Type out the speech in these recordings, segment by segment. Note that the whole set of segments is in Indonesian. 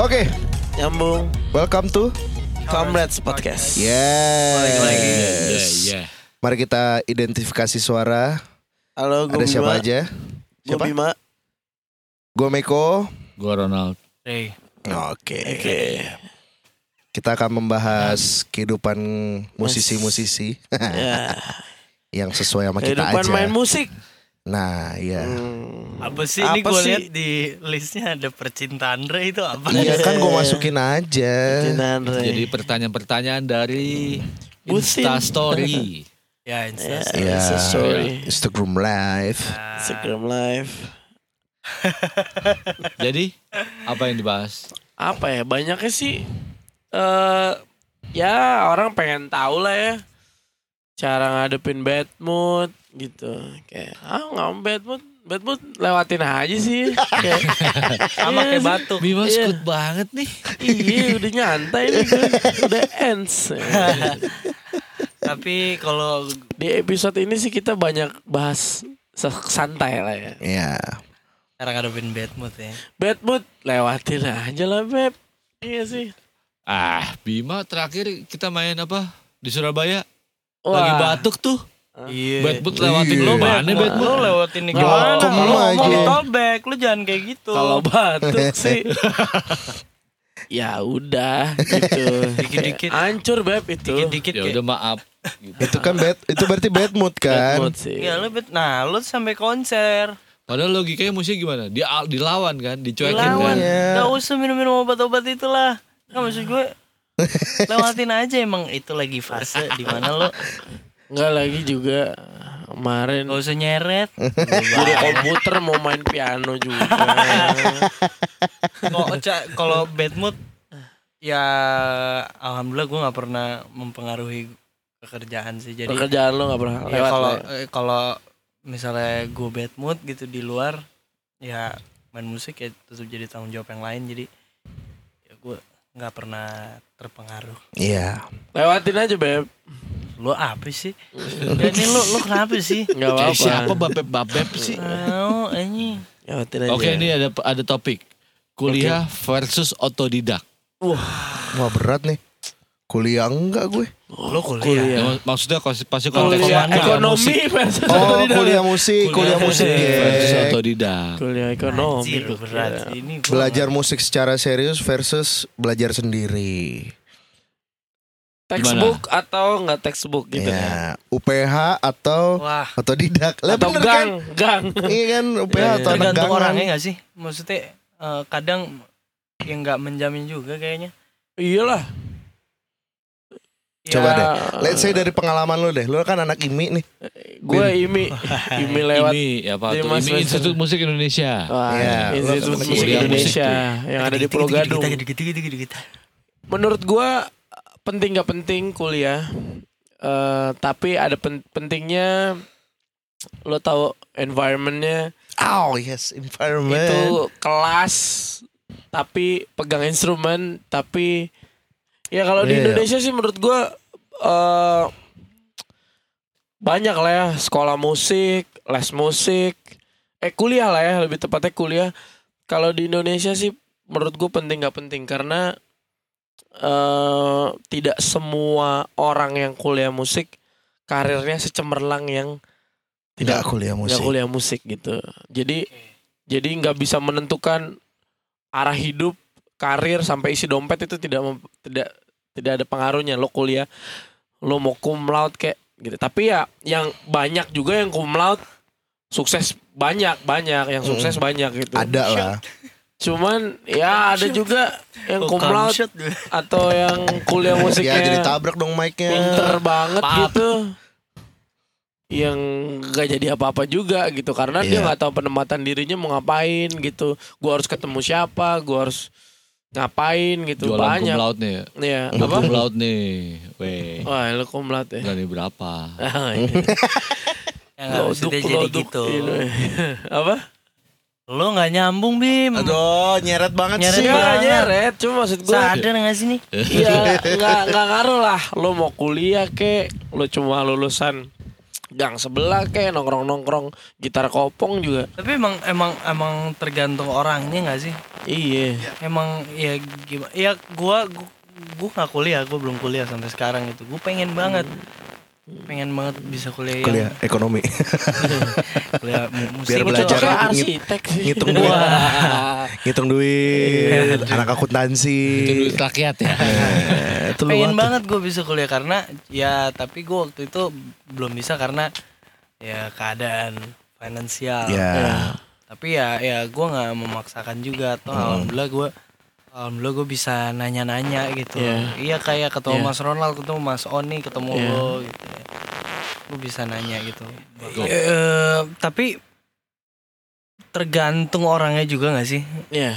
Oke, nyambung welcome to Comrades Podcast. Yes. Iya, iya. Mari kita identifikasi suara. Halo, gue Ada siapa aja? Gue Siapa? Bima. Gue Meko. Gua Ronald. Hey, Oke. Oke. Kita akan membahas kehidupan musisi-musisi Ya, yang sesuai sama kita kehidupan aja. main musik. Nah, iya. Hmm. apa sih ini Apa gue sih? lihat di listnya ada percintaan Re itu apa? Iya kan gue masukin aja. Re. Jadi pertanyaan-pertanyaan dari Busin. Insta Story. ya, Ya, Insta. Iya. Insta story. Instagram live. Instagram live. Jadi apa yang dibahas? Apa ya? Banyaknya sih eh ya orang pengen tahu lah ya cara ngadepin bad mood gitu. Kayak ah nggak mau bad mood, bad mood lewatin aja sih. Kayak Sama Iya kayak batuk. Bima Iya. skut banget nih. Iya udah nyantai nih gue. Udah ends Tapi kalau Di episode ini sih kita banyak bahas santai lah ya Iya. cara ngadepin bad mood ya. Bad mood lewatin aja lah Beb Iya sih Ah, Bima terakhir kita main apa? Di Surabaya. Lagi Wah batuk tuh. Iya. Bad mood lewatin Iya. lo mana bad mood? Lo lewatin nih gimana? kamu Lo aja. mau di callback, lu jangan kayak gitu. Kalau batuk sih Ya udah gitu Dikit-dikit. Hancur Beb itu dikit-dikit Ya udah maaf. Gitu. Itu kan bad, itu berarti bad mood Bad kan? mood sih Ya lu bet, nah lu sampai konser Padahal logikanya musik gimana? Dia dilawan kan, dicuekin Lawan kan. Iya. Gak usah minum-minum obat-obat itulah Kan maksud gue Lewatin aja emang itu lagi fase di mana lo Enggak lagi juga Kemarin. Gak usah nyeret. Guru komputer mau main piano juga. Kalau bad mood Ya Alhamdulillah gue gak pernah mempengaruhi pekerjaan sih. Jadi Pekerjaan lo gak pernah ya lewat kalau ya. eh, kalau misalnya gue bad mood gitu di luar Ya main musik ya tetap jadi tanggung jawab yang lain. Jadi ya gue nggak pernah terpengaruh. Iya. Lewatin aja Beb Lo apa sih? Ya, ini lo lo kenapa sih? Gak apa-apa siapa babeb-babeb sih? Oh, ini Oke, ini ada ada topik. Kuliah versus otodidak. Wah berat nih. Kuliah enggak gue. lo kuliah. Kuliah. Ya, mak- maksudnya pasti Kuliah konteksnya kuliah ekonomi musik. versus Oh, otodidak. kuliah musik, kuliah musik versus otodidak. Kuliah ekonomi Anjir, berat. Ini gua Belajar musik secara serius versus belajar sendiri. Textbook atau enggak textbook gitu ya. ya, UPH atau Wah, otodidak. Lah Atau bener gang, gang. kan? Iya kan UPH Iya, atau tergantung gangan. orangnya gak sih? Maksudnya eh, kadang yang nggak menjamin juga kayaknya. Iyalah. Coba Ya, deh. Let's say dari pengalaman lu deh. Lu kan anak IMI nih. Gue imi, imi lewat Di tuh? Mas Ini Spencer. Institut Musik Indonesia. Wah, Iya, Institut lo- Musik Indonesia yang ada di Pulau Gadung. Menurut gua penting gak penting kuliah. Eh, tapi ada pen- pentingnya lo tahu environmentnya Oh yes, environment. itu kelas tapi pegang instrumen tapi ya kalau di Iya. Indonesia sih menurut gua eh banyak lah ya sekolah musik, les musik, eh kuliah lah ya lebih tepatnya kuliah. Kalau di Indonesia sih menurut gue penting nggak penting karena eh tidak semua orang yang kuliah musik karirnya secemerlang yang Tidak kuliah musik. nggak kuliah musik gitu. Jadi jadi nggak bisa menentukan arah hidup, karir sampai isi dompet itu tidak tidak tidak ada pengaruhnya. Lo kuliah, lo mau cum laude kayak gitu. Tapi ya yang banyak juga yang cum laude sukses banyak banyak yang sukses banyak gitu. Ada lah. Cuman ya ada juga yang laude shot. atau yang kuliah Ya musiknya jadi tabrak dong mic-nya. pinter banget Pap. gitu yang gak jadi apa-apa juga gitu karena dia Iya. nggak tahu penempatan dirinya mau ngapain gitu gua harus ketemu siapa gua harus ngapain gitu Jualan banyak laude nih. ya Lu apa cum laude nih. Weh. wah lu cum laude ya Enggak nih berapa? Ya nggak mesti dia jadi gitu. ini. apa Lo nggak nyambung bim. Aduh, nyeret banget Nyeret sih. Banget. nyeret cuma maksud gue Sadar nggak sih nih? Iya nggak nggak ngaruh lah lo mau kuliah kek lo cuma lulusan gang sebelah kek nongkrong nongkrong gitar kopong juga Tapi emang emang emang tergantung orangnya nggak sih? Iya. emang ya gimana ya gua gua, gua nggak kuliah gua belum kuliah sampai sekarang itu gua pengen banget pengen banget bisa kuliah yang- Kuliah ekonomi. kuliah mu- musik Biar belajar ngit- arsitek sih. ngitung duit. Ngitung duit, anak akuntansi. Itu duit rakyat ya. Eh, itu pengen banget. banget gue bisa kuliah karena ya tapi gue waktu itu belum bisa karena ya keadaan finansial Ya. tapi ya ya gue nggak memaksakan juga toh alhamdulillah gue alhamdulillah gue bisa nanya-nanya gitu Iya. iya kayak ketemu Iya. Mas Ronald ketemu Mas Oni ketemu Iya. lo gitu ya. gue bisa nanya gitu Eh, tapi tergantung orangnya juga nggak sih Iya.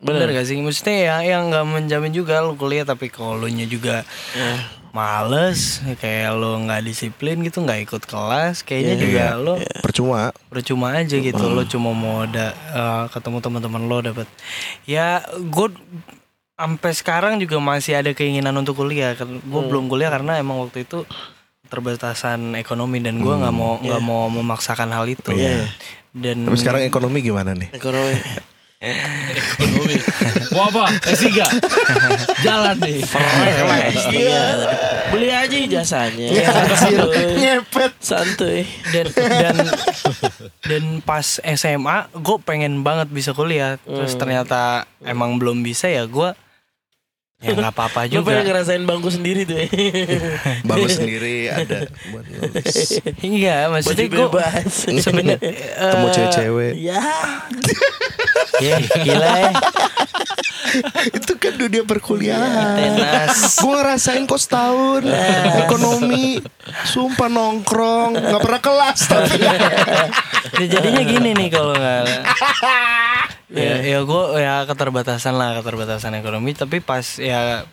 bener Bener. gak sih maksudnya ya yang nggak menjamin juga lo kuliah tapi kalau juga Iya. Males kayak lo nggak disiplin gitu nggak ikut kelas kayaknya Iya, juga iya, lo Percuma. percuma aja gitu lo cuma mau ada eh, ketemu teman-teman lo dapat ya gue sampai sekarang juga masih ada keinginan untuk kuliah gue Hmm. belum kuliah karena emang waktu itu terbatasan ekonomi dan gue nggak mau nggak mau memaksakan hal itu Iya. dan Tapi sekarang ekonomi gimana nih? Ekonomi. Ekonomi. Mau apa? S3. Jalan nih. Iya. Beli aja ijazahnya. Iya, anjir. Santuy. Ngepet. Santuy. dan dan dan pas SMA gue pengen banget bisa kuliah terus Hmm. ternyata emang belum bisa ya gue ya nggak apa-apa Lu pengen juga ngerasain bangku sendiri tuh ya. Bagus sendiri ada buat nulis. iya maksudnya gue bebas. sebenarnya Ketemu eh, cewek-cewek. Ya. ya gila ya Itu kan dunia perkuliahan. tenas. Gue ngerasain kok setahun. Ekonomi Sumpah nongkrong Gak pernah kelas tapi. Ya, jadinya gini nih kalau nggak. Ya ya gue ya keterbatasan lah keterbatasan ekonomi tapi pas ya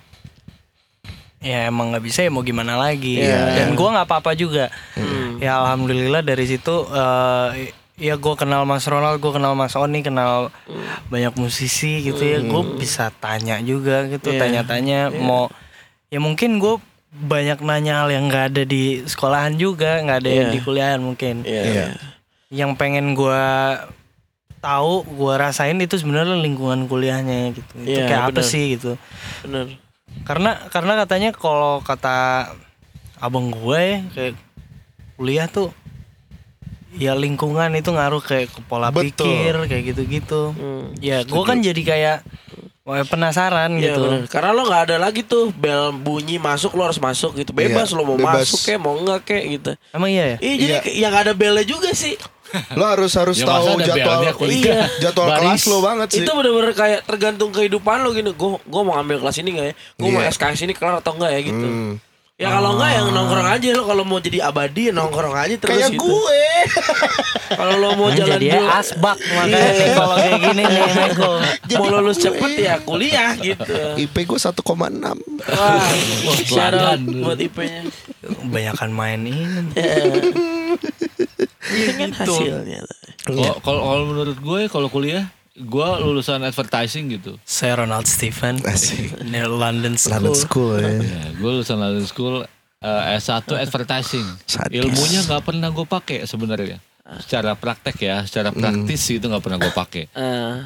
ya emang nggak bisa ya mau gimana lagi. Iya. dan gue nggak apa-apa juga. Hmm. ya alhamdulillah dari situ eh, ya gue kenal Mas Ronald gue kenal Mas Oni kenal banyak musisi gitu ya gue bisa tanya juga gitu Iya. tanya-tanya mau ya mungkin gue banyak nanya hal yang nggak ada di sekolahan juga nggak ada yang Iya. di kuliahan mungkin Iya. Iya. yang pengen gua tahu gua rasain itu sebenarnya lingkungan kuliahnya gitu itu Iya, kayak apa bener. sih gitu Bener. karena karena katanya kalau kata abang gue ya kayak kuliah tuh ya lingkungan itu ngaruh kayak ke pola Betul. pikir kayak gitu-gitu Hmm. ya gua kan jadi kayak wah, penasaran Iya gitu bener. Karena lo nggak ada lagi tuh bel bunyi masuk lo harus masuk gitu. Bebas Iya, lo mau bebas. masuk kayak mau enggak kayak gitu. emang iya ya Iya jadi Iya. yang ada belnya juga sih. Lo harus harus Ya, masa tahu jadwal belnya kuliah? Jadwal Baris. kelas lo banget sih Itu bener-bener kayak tergantung kehidupan lo gini. Gue gue mau ambil kelas ini nggak ya? Gue mau Iya. SKS ini kelar atau enggak ya gitu. Hmm. Ya kalau enggak yang nongkrong aja. Lo kalau mau jadi abadi ya nongkrong aja terus Kayak gitu. gue. Kalau lo mau Nah, jalan jadi dulu asbak makanya nih kalau kayak gini nih Meko mau lulus cepet ya kuliah gitu. IP gue 1,6 Wah, Badan. buat IP-nya. kebanyakan main ini. Itu kan hasilnya. Kalau kalau menurut gue kalau kuliah gue lulusan advertising gitu. saya Ronald Asik dari London School, London School ya Ya, gue lulusan London School eh, S1 advertising. Sadis. Ilmunya nggak pernah gue pakai sebenarnya. Secara praktek ya, secara praktis itu nggak pernah gue pakai. Eh,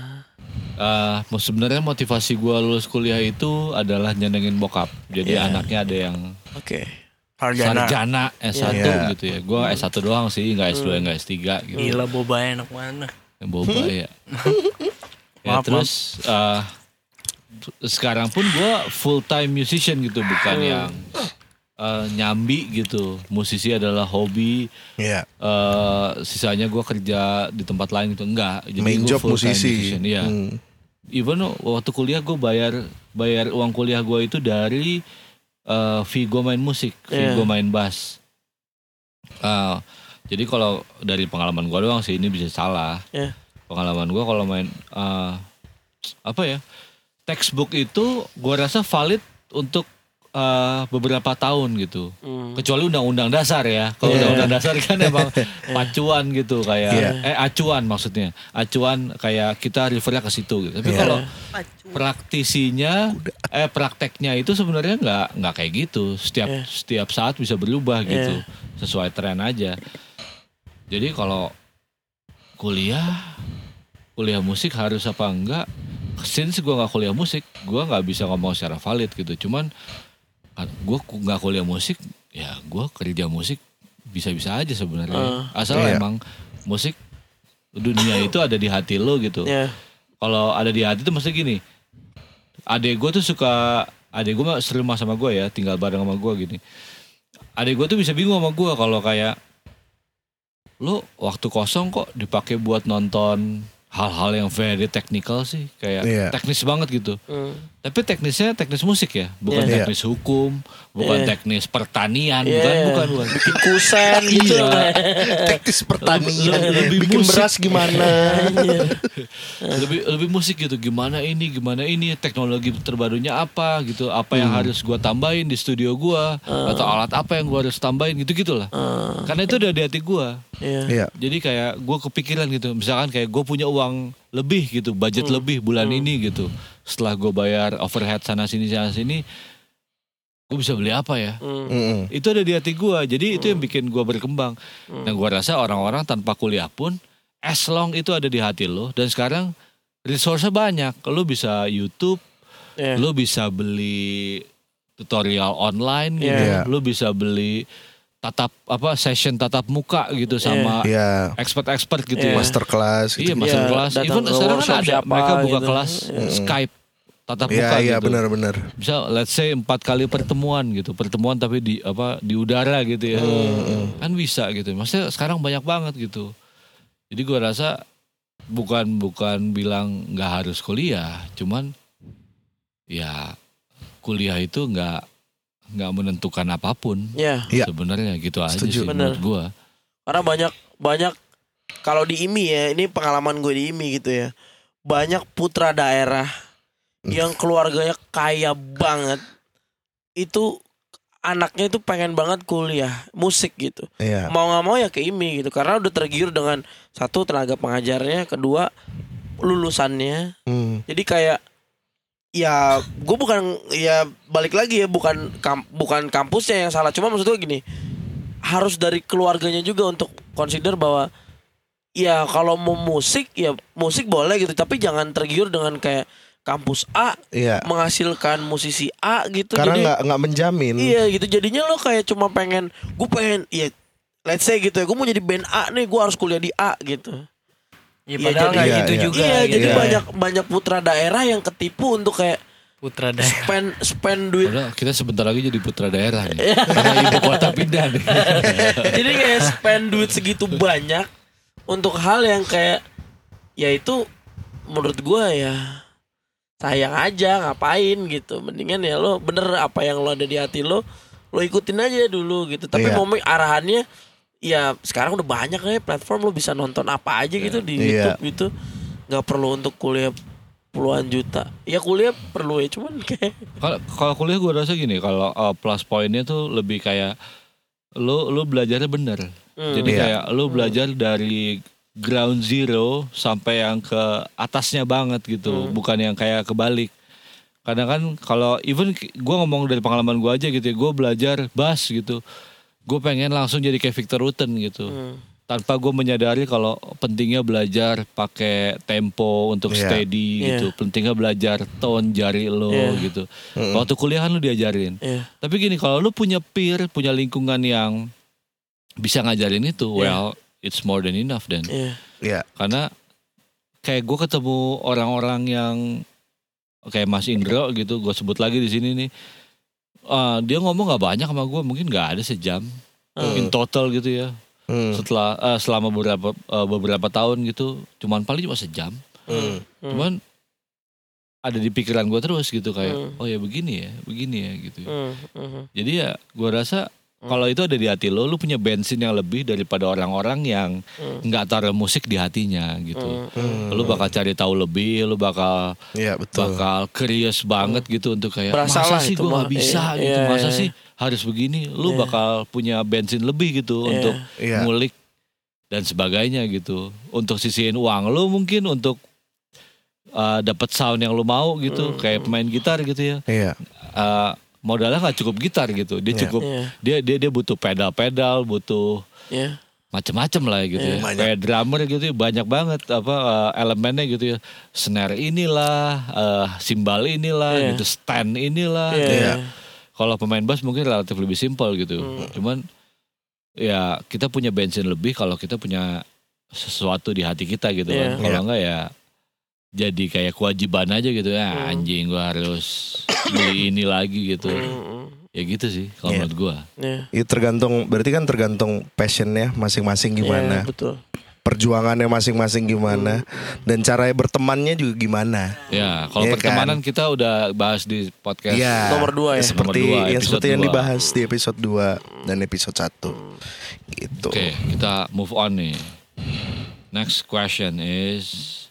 Eh, mau sebenarnya motivasi gue lulus kuliah itu adalah nyenengin bokap. Jadi Iya. anaknya ada yang Oke. Sarjana sarjana S1 Iya. gitu ya. Gue S1 doang sih, nggak S2 nggak S3 gitu. gila boba enak mana boba ya. ya Maaf, terus eh, t- sekarang pun gue full time musician gitu, bukan yang eh, nyambi gitu. Musisi adalah hobi. Iya eh sisanya gue kerja di tempat lain gitu enggak. Jadi Main job full-time musisi musician, Iya. Hmm. Even waktu kuliah gue bayar bayar uang kuliah gue itu dari eh fee gue main musik, fee Iya. gue main bass. Eh, jadi kalau dari pengalaman gue doang sih ini bisa salah. Iya. Pengalaman gue kalau main eh, apa ya textbook itu gue rasa valid untuk eh, beberapa tahun gitu. Hmm. Kecuali undang-undang dasar ya. Kalau Iya. undang-undang dasar kan emang pacuan gitu kayak Iya. eh acuan maksudnya. Acuan kayak kita refernya ke situ gitu. Tapi Iya. kalau praktisinya eh prakteknya itu sebenarnya nggak nggak kayak gitu. Setiap Iya. setiap saat bisa berubah gitu. Iya. Sesuai tren aja. Jadi kalau kuliah kuliah musik harus apa enggak? since gue nggak kuliah musik, gue nggak bisa ngomong secara valid gitu. Cuman gue nggak kuliah musik, ya gue kerja musik bisa-bisa aja sebenarnya. Asal Iya. emang musik dunia itu ada di hati lo gitu. Ya. Kalau ada di hati tuh maksudnya gini. Adek gue tuh suka, adek gue mah serumah sama gue ya, tinggal bareng sama gue gini. Adek gue tuh bisa bingung sama gue kalau kayak lo waktu kosong kok dipakai buat nonton hal-hal yang very technical sih, kayak Iya. teknis banget gitu. Hmm. Tapi teknisnya teknis musik ya, bukan Iya. teknis hukum, bukan Iya. teknis pertanian, Iya. bukan bukan bukan. Bikin kusen gitu. Iya. Teknis pertanian, Lebih- lebih bikin musik. beras gimana? lebih lebih musik gitu gimana ini gimana ini teknologi terbarunya apa gitu apa yang harus gua tambahin di studio gua atau alat apa yang gua harus tambahin gitu gitulah karena itu udah di hati gua Iya. Iya. jadi kayak gua kepikiran gitu misalkan kayak gue punya uang lebih gitu budget lebih bulan ini gitu. Setelah gua bayar overhead sana sini sana sini gue bisa beli apa ya? Hmm. Mm-mm. itu ada di hati gua. Jadi itu yang bikin gua berkembang. Dan gua rasa orang-orang tanpa kuliah pun as long itu ada di hati lo. Dan sekarang resource banyak. Lo bisa YouTube Iya. lo bisa beli tutorial online gitu. Iya. lo bisa beli tatap apa session tatap muka gitu sama Iya. expert-expert gitu Iya. ya. Masterclass iya gitu. master Iya, kelas datang even sekarang kan ada siapa mereka buka gitu. kelas Skype tatap Iya, muka iya gitu. benar-benar. bisa let's say empat kali pertemuan gitu. Pertemuan tapi di apa di udara gitu ya. Kan bisa gitu. Maksudnya sekarang banyak banget gitu. Jadi gua rasa bukan bukan bilang nggak harus kuliah. Cuman ya kuliah itu nggak nggak menentukan apa pun Iya. Iya. sebenarnya gitu aja Setuju. sih Bener. menurut gua Karena banyak banyak kalau di IMI ya, ini pengalaman gue di IMI gitu ya. Banyak putra daerah yang keluarganya kaya banget. Itu anaknya itu pengen banget kuliah musik gitu. Iya. Mau nggak mau ya ke IMI gitu karena udah tergiur dengan satu tenaga pengajarnya, kedua lulusannya. Hmm. Jadi kayak ya gue bukan ya balik lagi ya bukan kam- bukan kampusnya yang salah cuma maksud gue gini harus dari keluarganya juga untuk consider bahwa ya kalau mau musik ya musik boleh gitu tapi jangan tergiur dengan kayak kampus A Iya. menghasilkan musisi A gitu Karena jadi nggak nggak menjamin. iya gitu jadinya lo kayak cuma pengen gue pengen ya let's say gitu ya gue mau jadi band A nih gue harus kuliah di A gitu Ya, Iya, padahal jadi- nggak Iya, gitu iya. juga. iya gitu. jadi Iya. banyak banyak putra daerah yang ketipu untuk kayak putra daerah. spend spend duit. Padahal kita sebentar lagi jadi putra daerah nih. Karena ibu kota pindah nih. Jadi kayak spend duit segitu banyak untuk hal yang kayak ya itu menurut gua ya sayang aja ngapain gitu. Mendingan ya lo bener apa yang lo ada di hati lo lo ikutin aja dulu gitu. Tapi Iya. mau arahannya ya sekarang udah banyak nih platform lo bisa nonton apa aja gitu di Iya. YouTube gitu. Nggak perlu untuk kuliah puluhan juta ya kuliah perlu ya cuman kayak Kalau kuliah gue rasa gini, kalau uh, plus poinnya tuh lebih kayak lu lu belajarnya bener. Hmm. Jadi Iya. kayak lu belajar dari ground zero sampai yang ke atasnya banget gitu, bukan yang kayak kebalik. Kadang kan kalau even gue ngomong dari pengalaman gue aja gitu, ya, gue belajar bass gitu, gue pengen langsung jadi kayak Victor Rutten gitu. hmm, Tanpa gue menyadari kalau pentingnya belajar pakai tempo untuk Iya. steady Iya. gitu, pentingnya belajar tone jari lo Iya. gitu. Waktu kuliah kan lu diajarin. ya Tapi gini kalau lu punya peer, punya lingkungan yang bisa ngajarin itu, Iya. well it's more than enough then. ya Iya. Karena kayak gue ketemu orang-orang yang kayak Mas Indro gitu, gue sebut lagi di sini nih. Eh, dia ngomong nggak banyak sama gue, mungkin nggak ada sejam. In total gitu ya. Hmm. Setelah eh, selama beberapa eh, beberapa tahun gitu, cuman paling cuma sejam. Hmm. Cuman ada di pikiran gue terus gitu kayak, Hmm. oh ya begini ya, begini ya gitu. hmm, hmm. Jadi ya gue rasa kalau itu ada di hati lo, lu punya bensin yang lebih daripada orang-orang yang Hmm. nggak taruh musik di hatinya gitu. Hmm. Lu bakal cari tahu lebih, lu bakal Iya betul. bakal curious banget gitu untuk kayak Berasa masa sih gue nggak bisa Iya, gitu, iya, masa iya. sih harus begini. Lu Iya. bakal punya bensin lebih gitu Iya. untuk Iya. ngulik dan sebagainya gitu. Untuk sisihin uang lu mungkin untuk uh, dapat sound yang lu mau gitu, kayak pemain gitar gitu ya Iya. uh, modalnya nggak cukup gitar gitu dia Iya. cukup Iya. dia dia dia butuh pedal-pedal butuh ya macem-macem lah gitu Iya. ya. Kayak drummer gitu ya, banyak banget apa eh, elemennya gitu ya. Snare inilah, eh, simbal inilah, Iya. gitu, stand inilah. Iya. gitu. Kalau pemain bass mungkin relatif lebih simpel gitu. Hmm. Cuman ya kita punya bensin lebih kalau kita punya sesuatu di hati kita gitu Iya. kan. Kalau enggak ya jadi kayak kewajiban aja gitu ya Hmm. anjing gua harus beli ini lagi gitu. Mm, Ya gitu sih kalau Iya. menurut gua. Iya. Itu tergantung berarti kan tergantung passionnya masing-masing Iya, gimana, betul. Perjuangannya masing-masing gimana, dan cara bertemannya juga gimana. Ya, kalau Iya pertemanan kita udah bahas di podcast. Iya. Nomor dua ya? Seperti Nomor dua, ya seperti yang dua. dibahas di episode 2 dan episode 1. Gitu. Oke, kita move on nih. Next question is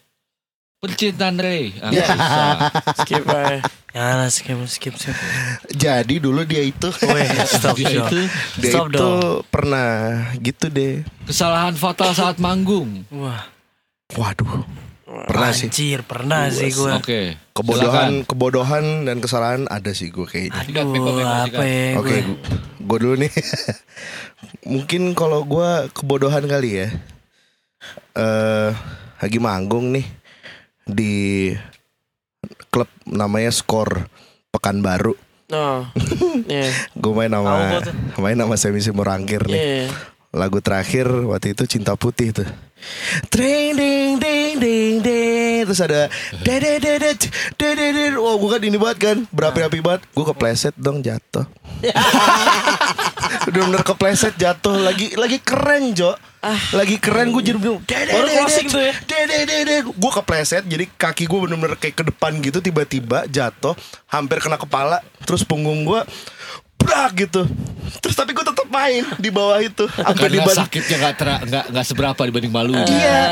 percintaan Ray. Ah, Ya. Skip aja. Ya skip skip skip. Jadi dulu dia itu Weh, stop Dia itu dia Stop itu dong. pernah gitu deh. kesalahan fatal saat manggung. Wah, Waduh. Pernah sih. anjir pernah sih gue. Oke. Kebodohan, kebodohan dan kesalahan ada sih gue kayaknya. Peko, Aduh, Peko, apa ya Oke, gue? gue dulu nih. Mungkin kalau gue kebodohan kali ya. Eh, lagi manggung nih di klub namanya Skor Pekanbaru. Oh. Iya. Gue main tuh. main sama Semi Simorangkir nih. Iya. Lagu terakhir waktu itu Cinta Putih tuh. Ding ding ding ding ding terus ada dedededet dededet wah gue kan ini banget kan berapi-api banget gue kepleset dong jatuh udah bener kepleset jatuh. Lagi lagi keren Jo. Lagi keren gue jadi bilang Baru closing tuh ya. gue kepleset jadi kaki gue bener-bener kayak ke depan gitu tiba-tiba jatuh hampir kena kepala terus punggung gue brak gitu terus tapi gue tetap main di bawah itu sampai Karena dibantu sakitnya nggak tera- nggak nggak seberapa dibanding malu. Iya.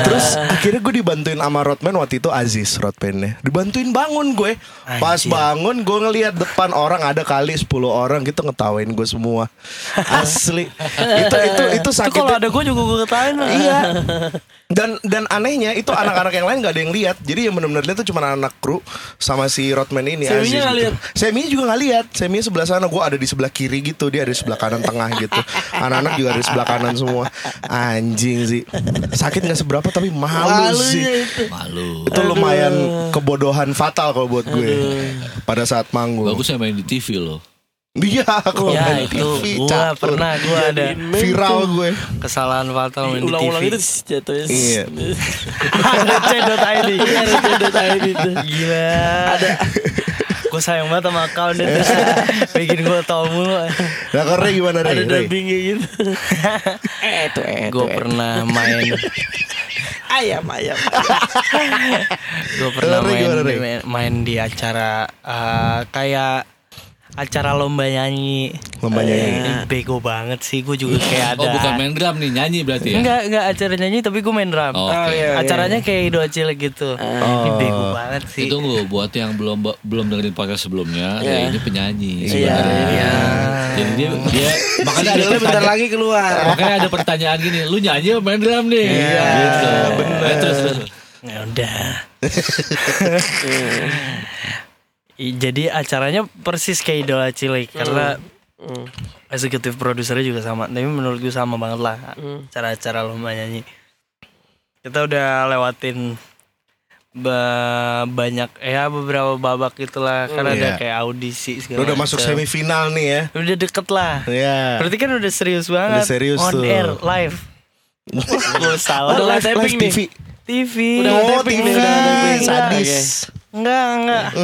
Terus akhirnya gue dibantuin sama Rodman waktu itu Aziz Rodmannya. Dibantuin bangun gue. Pas Anjir. bangun gue ngelihat depan orang ada kali 10 orang gitu ngetawain gue semua. Asli. itu itu itu Itu sakit. kalau ada gue juga gue ketahuin lah. Iya. Dan dan anehnya itu anak-anak yang lain gak ada yang lihat. Jadi yang benar-benar lihat tuh cuma anak kru sama si Rodman ini Seminya Aziz nggak gitu. lihat? Semi juga nggak lihat. Semi sebelah sana gue ada di sebelah kiri gitu. Dia ada di sebelah kanan tengah gitu. Anak-anak juga ada di sebelah kanan semua. Anjing sih. Sakit nggak seberapa tapi malu sih. Malu. Itu lumayan kebodohan fatal kalau buat gue pada saat manggung. Bagusnya main di TV loh. Iya, kalau Ya main itu TV, gue catur. pernah gue ada viral gue. kesalahan fatal main di Ulang-ulang TV. itu jatuhnya. Iya. Receh.id Iya, receh.id itu. Gila Ada Gue sayang banget sama account itu Bikin gue tau mulu Nah, karena gimana Ada Ray? Ray? dubbingnya gitu. eh tuh eh Gue eh. pernah main ayam ayam. Gue pernah main di acara eh, Kayak Acara lomba nyanyi Lomba nyanyi. Eh, Bego banget sih Gue juga kayak ada Oh bukan main drum nih nyanyi berarti ya? Enggak, enggak acara nyanyi tapi gue main drum Oh, oke. iya, iya. Acaranya kayak idola cilik gitu Ini bego banget sih Itu tunggu buat yang belum belum dengerin podcast sebelumnya, Iya. ya ini penyanyi. Iya, sebenarnya. iya. Jadi dia dia makanya ada Singlenya bentar pertanyaan, lagi keluar. makanya ada pertanyaan gini, lu nyanyi apa main drum nih? Iya, gitu. bener. Eh, terus, terus. Ya udah. I- Jadi acaranya persis kayak idola cilik karena Hmm. eksekutif produsernya juga sama. Tapi menurut gue sama banget lah Hmm. cara-cara lomba nyanyi. Kita udah lewatin ba- banyak ya beberapa babak gitulah kan ada Iya. kayak audisi segala udah masuk macam. semifinal nih ya. Udah deket lah. Ya. Berarti kan udah serius banget. Udah serius On tuh. air live. gue salah. Udah live tapping nih. TV. TV. Udah Oh, tapping TV. nih, udah tapping. Sadis. Enggak, enggak.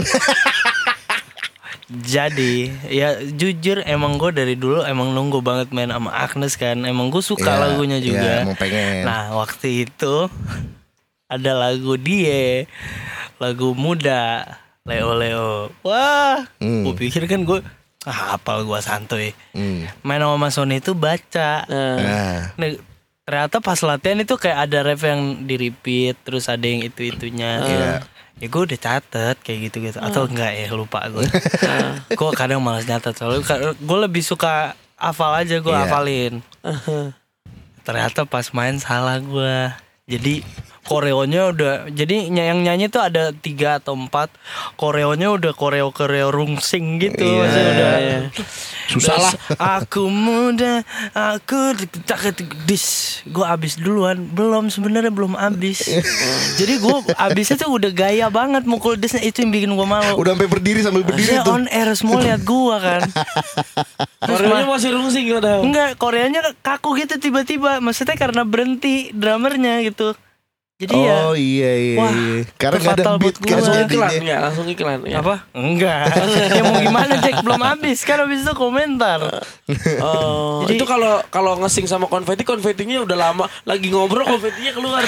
Jadi ya jujur emang gue dari dulu emang nunggu banget main sama Agnes kan Emang gue suka Iya, lagunya iya, juga emang pengen. Nah waktu itu ada lagu dia Lagu muda Leo Leo Wah Hmm. gue pikir kan gue ah, hafal gue santuy Hmm. Main sama Mas Sony itu baca Nah, Nah, ternyata pas latihan itu kayak ada ref yang di repeat terus ada yang itu itunya Iya. Ya gue udah catet kayak gitu gitu atau enggak ya lupa gue gue kadang malas nyatet soalnya gue lebih suka hafal aja gue Iya. hafalin. Ternyata pas main salah gue jadi koreonya udah jadi yang nyanyi tuh ada tiga atau empat koreonya udah koreo koreo rungsing gitu Iya. maksudnya udah Susah lah. aku muda aku tak dis gue abis duluan belum sebenarnya belum abis jadi gue abisnya tuh udah gaya banget mukul disnya itu yang bikin gue malu Udah sampai berdiri sambil berdiri Maksudnya tuh. on air semua lihat gua kan Terus Koreonya ma- masih rungsing udah. Enggak, Koreanya kaku gitu tiba-tiba. Maksudnya karena berhenti drummernya gitu. Jadi ya Oh iya iya Wah, iya. Karena itu gak ada beat kan. Langsung iklan enggak? Langsung iklan ya. apa? Enggak. ya mau gimana Jack belum habis kan habis itu komentar. Oh, Jadi- itu kalau kalau ngesing sama konfeti, konfetinya udah lama lagi ngobrol konfetinya keluar.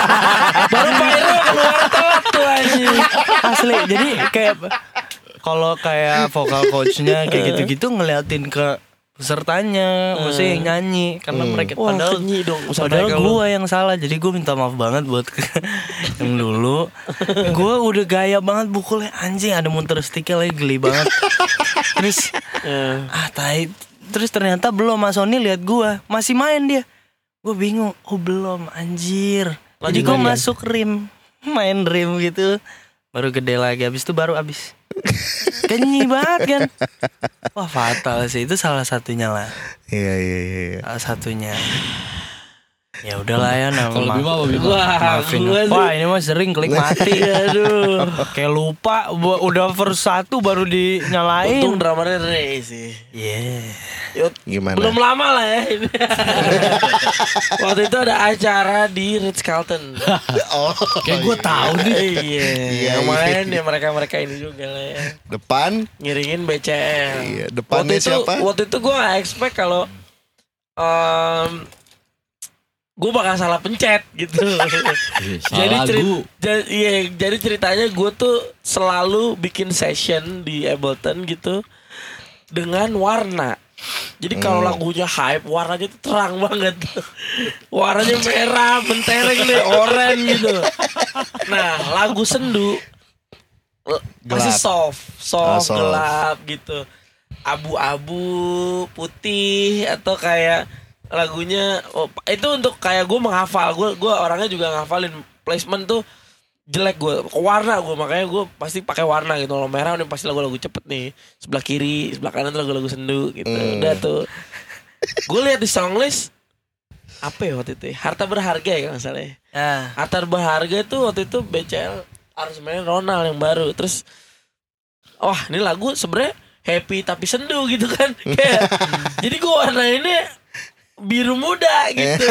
Baru pyro keluar telat tuh anjing. Asli. Jadi kayak kalau kayak vokal coachnya kayak gitu-gitu ngeliatin ke pesertanya, maksudnya yang nyanyi. Karena mereka Wah, padahal kenyi dong Padahal gue yang salah. Jadi gue minta maaf banget buat yang dulu. Gue udah gaya banget bukulnya. Anjing ada muter sticknya lagi geli banget. Terus Ya. Ah tai. Terus ternyata belum Mas Sony lihat gue Masih main dia. Gue bingung Oh belum anjir. Jadi gue ya? masuk rim Main rim gitu. Baru gede lagi Habis itu baru habis Kenyi banget kan Wah fatal sih Itu salah satunya lah Iya iya iya. iya. Salah satunya Ya udahlah ya nama Kalau Bima apa Bima? Wah, Maafin. gua tuh- Wah ini mah sering klik mati Aduh Kayak lupa Udah first satu baru dinyalain Untung drummernya Ray sih. Iya Yut, Gimana? Belum lama lah ya ini. Waktu itu ada acara di Ritz Carlton. Oh. Kayak gue tahu nih. iya, Iya, yang main iya. ya mereka-mereka ini juga lah ya. Depan Ngiringin BCL. Iya, depannya waktu itu, siapa? Waktu itu gue expect kalau um, gue bakal salah pencet gitu. jadi Salah ceri- lagu. ja- iya, jadi ceritanya gue tuh selalu bikin session di Ableton gitu dengan warna. Jadi kalau lagunya hype, warnanya tuh terang banget. Warnanya merah, mentereng deh, oranye gitu. Nah, lagu sendu masih soft, soft, Ah, soft. gelap gitu. Abu-abu, putih atau kayak lagunya oh, itu untuk kayak gue menghafal. Gue gue orangnya juga ngafalin. Placement tuh jelek gue warna gue makanya gue pasti pakai warna gitu. Kalau merah udah pasti lagu-lagu cepet nih. Sebelah kiri sebelah kanan tuh lagu-lagu sendu gitu. Udah tuh. Gue lihat di songlist apa ya waktu itu ya? harta berharga ya kalau nggak salah ya. Ah, harta berharga itu waktu itu BCL harus main Ronald yang baru. Terus wah ini lagu sebenarnya happy tapi sendu gitu kan. Kayak jadi gue warnainnya biru muda gitu.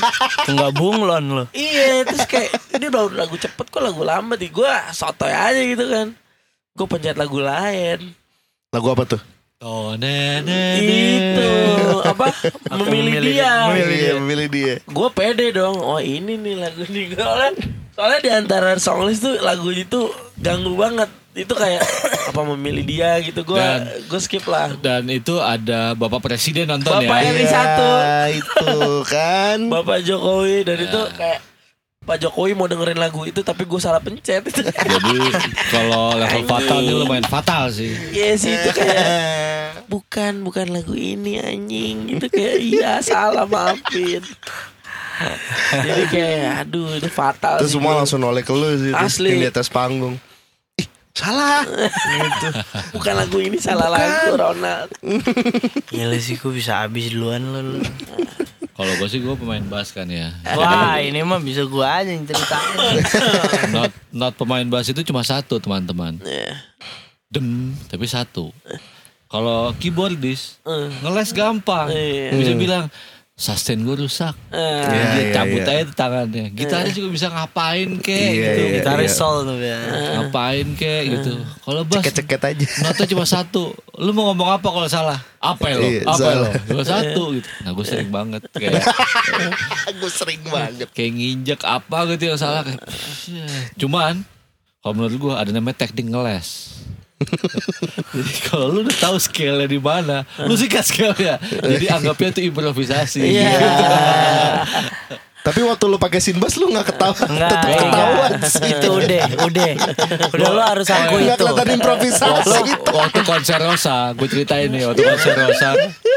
Enggak bunglon loh Iya terus kayak ini udah lagu cepet kok lagu lama nih gue sotoy aja gitu kan. Gue pencet lagu lain. Lagu apa tuh? Oh, nenek. itu apa? Memilih memilih- dia. Iya, memilih dia. gue pede dong. Oh ini nih lagu nih. Soalnya soalnya di antara songlist tuh lagu itu ganggu banget itu kayak apa memilih dia gitu gue gue skip lah Dan itu ada Bapak Presiden nonton Bapak ya. RI satu. Iya, itu kan. Bapak Jokowi dan itu kayak Pak Jokowi mau dengerin lagu itu tapi gue salah pencet itu Jadi kalau level fatal ini lumayan fatal sih. Iya sih itu kayak bukan bukan lagu ini anjing itu kayak iya salah maafin jadi kayak aduh itu fatal Terus sih semua gua. langsung noleh ke lu sih. Asli. di atas panggung. Salah. gitu. bukan lagu ini salah lagu Ronald Gila sih gue bisa habis duluan lo lu. Kalau gue sih gue pemain bass kan ya. Wah ini mah bisa gue aja yang ceritain Not, not pemain bass itu cuma satu teman-teman. Iya. Dem, tapi satu. Kalau keyboardis Eh. ngeles gampang. Iya. Bisa bilang sustain gue rusak. Eh, Iya, dia iya, cabut iya. aja tangannya. Gitaris juga bisa ngapain kek Iya, gitu. iya. Gitaris sol tuh ya Ngapain kek gitu. Kalau bass Ceket-ceket aja. notnya cuma satu. Lu mau ngomong apa kalau salah? Apa ya lo? Iya, Apa ya lo? Cuma satu gitu. Nah gue sering banget kayak Gue sering banget. kayak nginjek apa gitu yang salah kayak cuman kalau menurut gue ada namanya teknik ngeles jadi kalau lu udah tahu scale di mana lu sikat scale-nya jadi anggapnya itu improvisasi Iya. Tapi waktu lu pakai sinbas lu nggak ketawa, Enggak tetap enggak. ketahuan sih. Itu udah Udah Udah lo harus aku Nggak itu kelihatan improvisasi. waktu, waktu konser Rosa gue ceritain nih waktu konser Rosa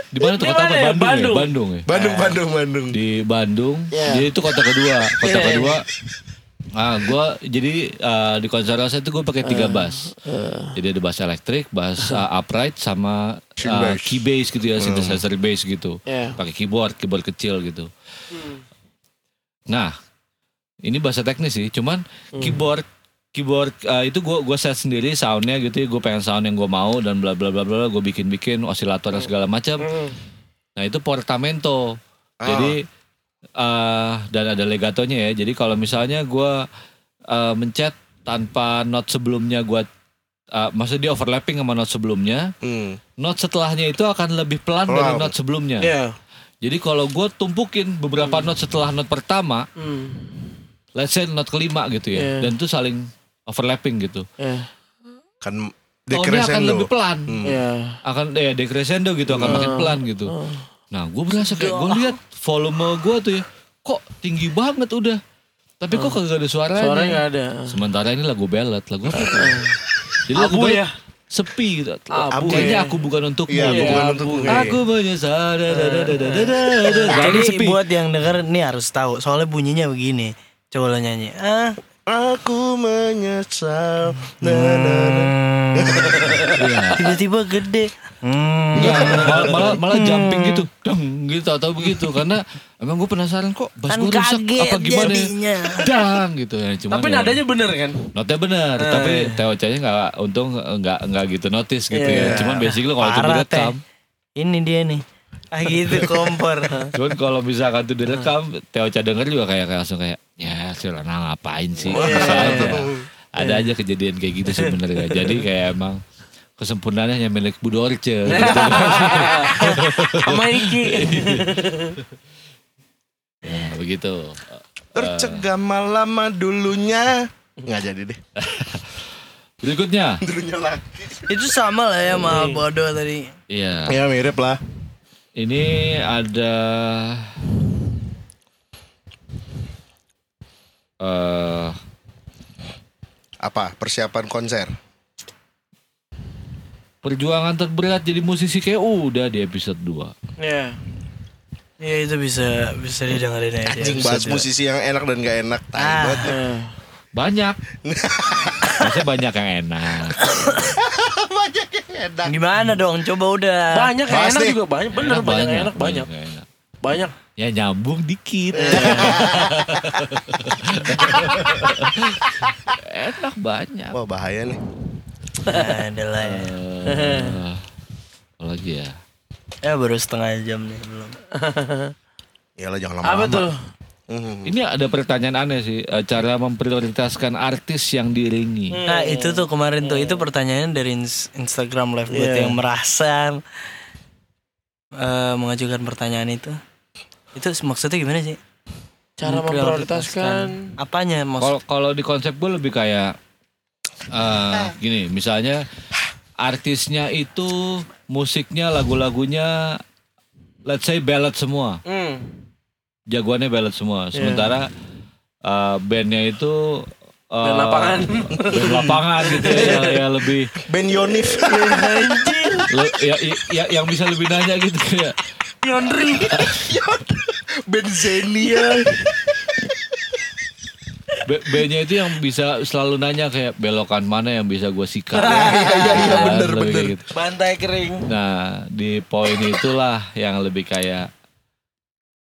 di mana tuh kota apa? ya? Bandung, Bandung. ya Bandung ya Bandung, Bandung, Bandung. di Bandung Iya. jadi itu kota kedua kota Iya. kedua ah gue jadi uh, di konser saya itu gue pakai tiga bass. jadi ada bass elektrik bass uh, upright sama uh, bass. key bass gitu ya synthesizer bass gitu. Iya. pakai keyboard keyboard kecil gitu. Nah ini bahasa teknis sih cuman keyboard keyboard uh, itu gue gua set sendiri soundnya gitu ya. Gue pengen sound yang gue mau dan bla bla bla bla gue bikin bikin osilator dan segala macam Nah itu portamento. Jadi eh dan ada legatonya ya. Jadi kalau misalnya gue eh, mencet tanpa not sebelumnya gue eh, maksudnya dia overlapping sama not sebelumnya, Hmm. not setelahnya itu akan lebih pelan dari Pelan. not sebelumnya. Iya. Jadi kalau gue tumpukin beberapa not setelah not pertama, Hmm. let's say not kelima gitu ya, Iya. dan itu saling overlapping gitu. Iya. Kan Tone-nya akan lebih pelan. Iya. akan ya decrescendo gitu akan makin pelan gitu. Nah gue berasa kayak gue lihat volume gue tuh ya kok tinggi banget udah. Tapi kok kagak ada suaranya. Suaranya nggak ada. Sementara ini lagu ballad, lagu apa tuh? Jadi lagu Abu ya? sepi gitu. Abu Kayaknya ya. aku bukan untukmu. Iya, gitu. bukan Abu. untuk Aku menyesal. da, da, da, da, da, da, da, da. Lagu Jadi sepi. buat yang denger nih harus tahu soalnya bunyinya begini. Coba lo nyanyi. Ah. Aku menyesal. Na, na, na. Iya. Tiba-tiba gede. Hmm. Enggak, malah, malah, malah jumping gitu, dong gitu atau begitu karena emang gue penasaran kok bass Kan gue rusak apa gimana ya? jadinya. dang gitu ya cuman Tapi ya- nadanya bener kan? Notnya benar, Eh. tapi TOC-nya nggak untung nggak nggak gitu notice gitu Iya. ya. Cuman basically kalau itu direkam, Ini dia nih. Ah gitu kompor. cuman kalau misalkan itu direkam, TOC denger juga kayak kayak langsung kayak ya si Lana ngapain sih? Bisa aja. Ada aja kejadian kayak gitu sebenarnya. Jadi kayak emang kesempurnaannya hanya milik Bu Dorce. gitu. Sama Iki. ya, begitu. Tercegam lama dulunya. Nggak jadi deh. Berikutnya, Dulunya lagi. Itu sama lah ya sama bodoh tadi. iya. Ya mirip lah. Ini ada eh Apa? Persiapan konser. perjuangan terberat jadi musisi kayak udah di episode 2. Iya. Ya itu bisa bisa didengerin aja. Anjing bahas musisi yang enak dan gak enak. Ah. banget. Banyak. Maksudnya banyak yang enak. Banyak enak. Gimana dong? Coba udah. Banyak yang enak juga banyak. Bener banyak enak banyak. yang enak. Banyak. Ya nyambung dikit. enak banyak. Wah bahaya nih. Nah, ada lah ya. Eh, apa lagi ya? Ya baru setengah jam nih belum. Yalah jangan Apa lama-lama. tuh? Hmm. Ini ada pertanyaan aneh sih. Eh, Cara memprioritaskan artis yang diringi. Nah itu tuh kemarin tuh itu pertanyaan dari ins- Instagram live buat Iya. yang merasa eh, mengajukan pertanyaan itu. Itu maksudnya gimana sih? Cara memprioritaskan. Apanya maksud? Kalau kalau di konsep gue lebih kayak eh gini, misalnya artisnya itu musiknya lagu-lagunya let's say ballad semua. Hmm. Jagoannya ballad semua. Sementara eh, bandnya itu eh, Band lapangan. band lapangan gitu ya, yang, yang lebih Ben Yonif. le- ya, ya- ya- yang bisa lebih nanya gitu kayak Yondri. ben Zeni. B- bandnya itu yang bisa selalu nanya kayak belokan mana yang bisa gue sikat. Iya iya iya bener lebih bener. kayak gitu. Bantai kering. Nah di poin itulah yang lebih kayak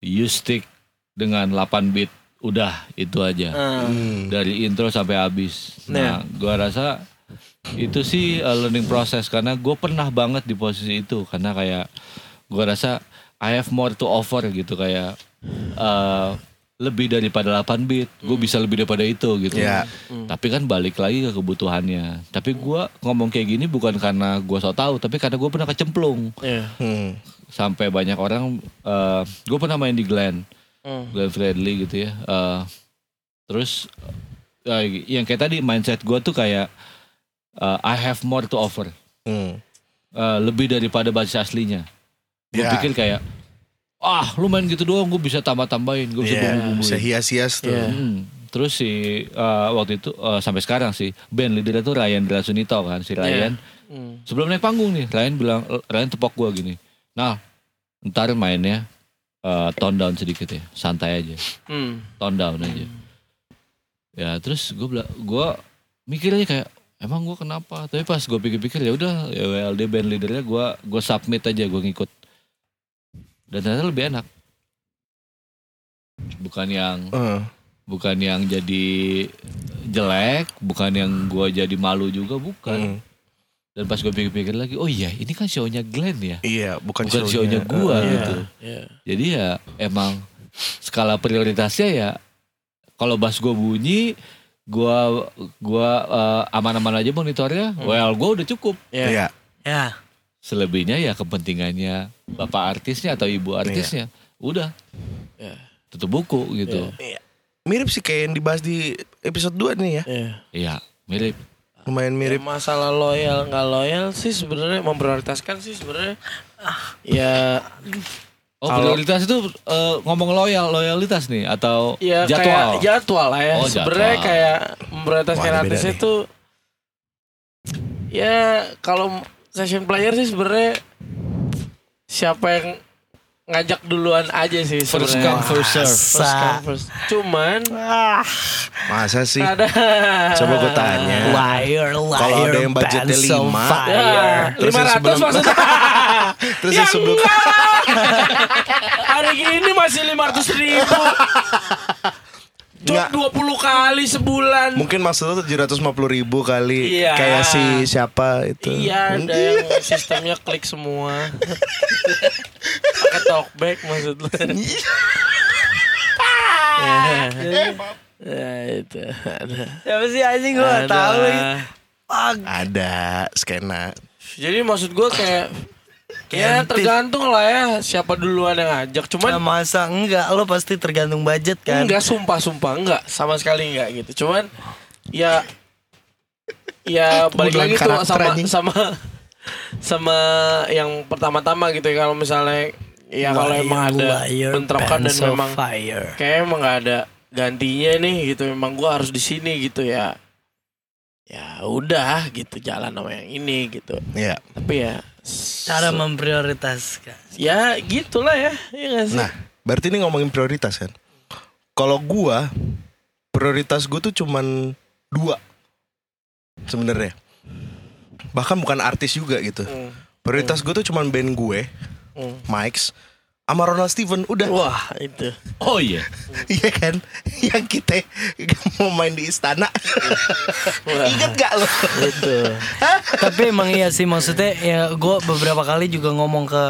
you stick dengan 8 bit udah itu aja Hmm. dari intro sampai habis. Nah gua rasa itu sih uh, learning process karena gue pernah banget di posisi itu karena kayak gua rasa I have more to offer gitu kayak uh, lebih daripada 8 bit, gue bisa lebih daripada itu gitu. Ya. Tapi kan balik lagi ke kebutuhannya. Tapi gua ngomong kayak gini bukan karena gua so tahu, tapi karena gue pernah kecemplung Iya. Hmm. Sampai banyak orang. eh gue pernah main di Glenn, Hmm. Glenn Fredly gitu ya. Eh, terus eh, yang kayak tadi mindset gua tuh kayak eh, I have more to offer, Hmm. Eh, lebih daripada basis aslinya. Gue Ya. pikir kayak ah lu main gitu doang gue bisa tambah tambahin gue bisa Iya, bumbu-bumbuin. bisa hias-hias tuh. Iya. Hmm. Terus si eh, waktu itu eh, sampai sekarang sih band leader itu Ryan Drasunito kan si Ryan. Hmm. Sebelum naik panggung nih Ryan bilang Ryan tepok gua gini. Nah ntar mainnya eh, tone down sedikit ya, santai aja, Hmm. tone down aja. Ya terus gue bilang, gue mikirnya kayak emang gue kenapa? Tapi pas gue pikir-pikir ya udah, ya WLD band leadernya gue gue submit aja, gue ngikut. Dan ternyata lebih enak. Bukan yang Eh, bukan yang jadi jelek, bukan yang gue jadi malu juga, bukan. mm. Dan pas gue pikir-pikir lagi, oh iya ini kan show-nya Glenn ya. Iya, bukan, Bukan show-nya gua Eh, gitu. Iya. Jadi ya emang skala prioritasnya ya kalau bass gue bunyi, gua gua eh, aman-aman aja monitornya, well gue udah cukup. Iya. Iya. Ya. Selebihnya ya kepentingannya bapak artisnya atau ibu artisnya. Udah Iya. tutup buku gitu. Mirip sih kayak yang dibahas di episode 2 nih ya. Iya. Iya, mirip. Lumayan mirip. Ya, masalah loyal nggak loyal sih sebenarnya memprioritaskan sih sebenarnya ya Oh, Kalau- prioritas itu eh, ngomong loyal, loyalitas nih atau ya jadwal. kayak jadwal lah ya Oh, sebenarnya jadwal. kayak memprioritaskan artis nih. itu ya kalau session player sih sebenarnya siapa yang ngajak duluan aja sih First come, first serve. First come, first. Cuman Masa sih? ada Coba gue tanya. Liar, liar. Kalau ada yang budgetnya lima, fire. Ya, Terus lima yang ratus sebelum- maksudnya. Terus ya yang sebelum enggak. Hari ini masih lima ratus ribu. Cuma Enggak. 20 kali sebulan. Mungkin maksudnya tujuh ratus ribu kali Iya. Kayak si siapa itu Iya ada yang sistemnya klik semua. Pakai talkback maksud lu. ya, ya, itu ada. Siapa sih anjing gue tahu. Ada skena Jadi maksud gue kayak Ya tergantung lah ya siapa duluan yang ngajak. Ya, Cuman masa enggak? Lo pasti tergantung budget kan? Enggak sumpah sumpah enggak. Sama sekali enggak gitu. Cuman ya ya balik lagi tuh sama anjing. sama sama yang pertama-tama gitu ya. Kalau misalnya ya kalau emang ada Liar, bentrokan dan memang fire. kayak emang nggak ada gantinya nih gitu. Memang gua harus di sini gitu ya. Ya udah gitu jalan sama yang ini gitu. Iya tapi ya Cara memprioritaskan. ya gitulah ya ya sih? Nah berarti ini ngomongin prioritas kan? Kalau gua Prioritas gue tuh cuman Dua sebenarnya. Bahkan bukan artis juga gitu. Hmm, Prioritas gue tuh cuman band gue hmm. Mike's sama Ronald Steven udah wah itu Oh iya. Iya kan Yang kita mau main di istana Wah. Ingat gak lo itu Tapi emang iya sih maksudnya ya gue beberapa kali juga ngomong ke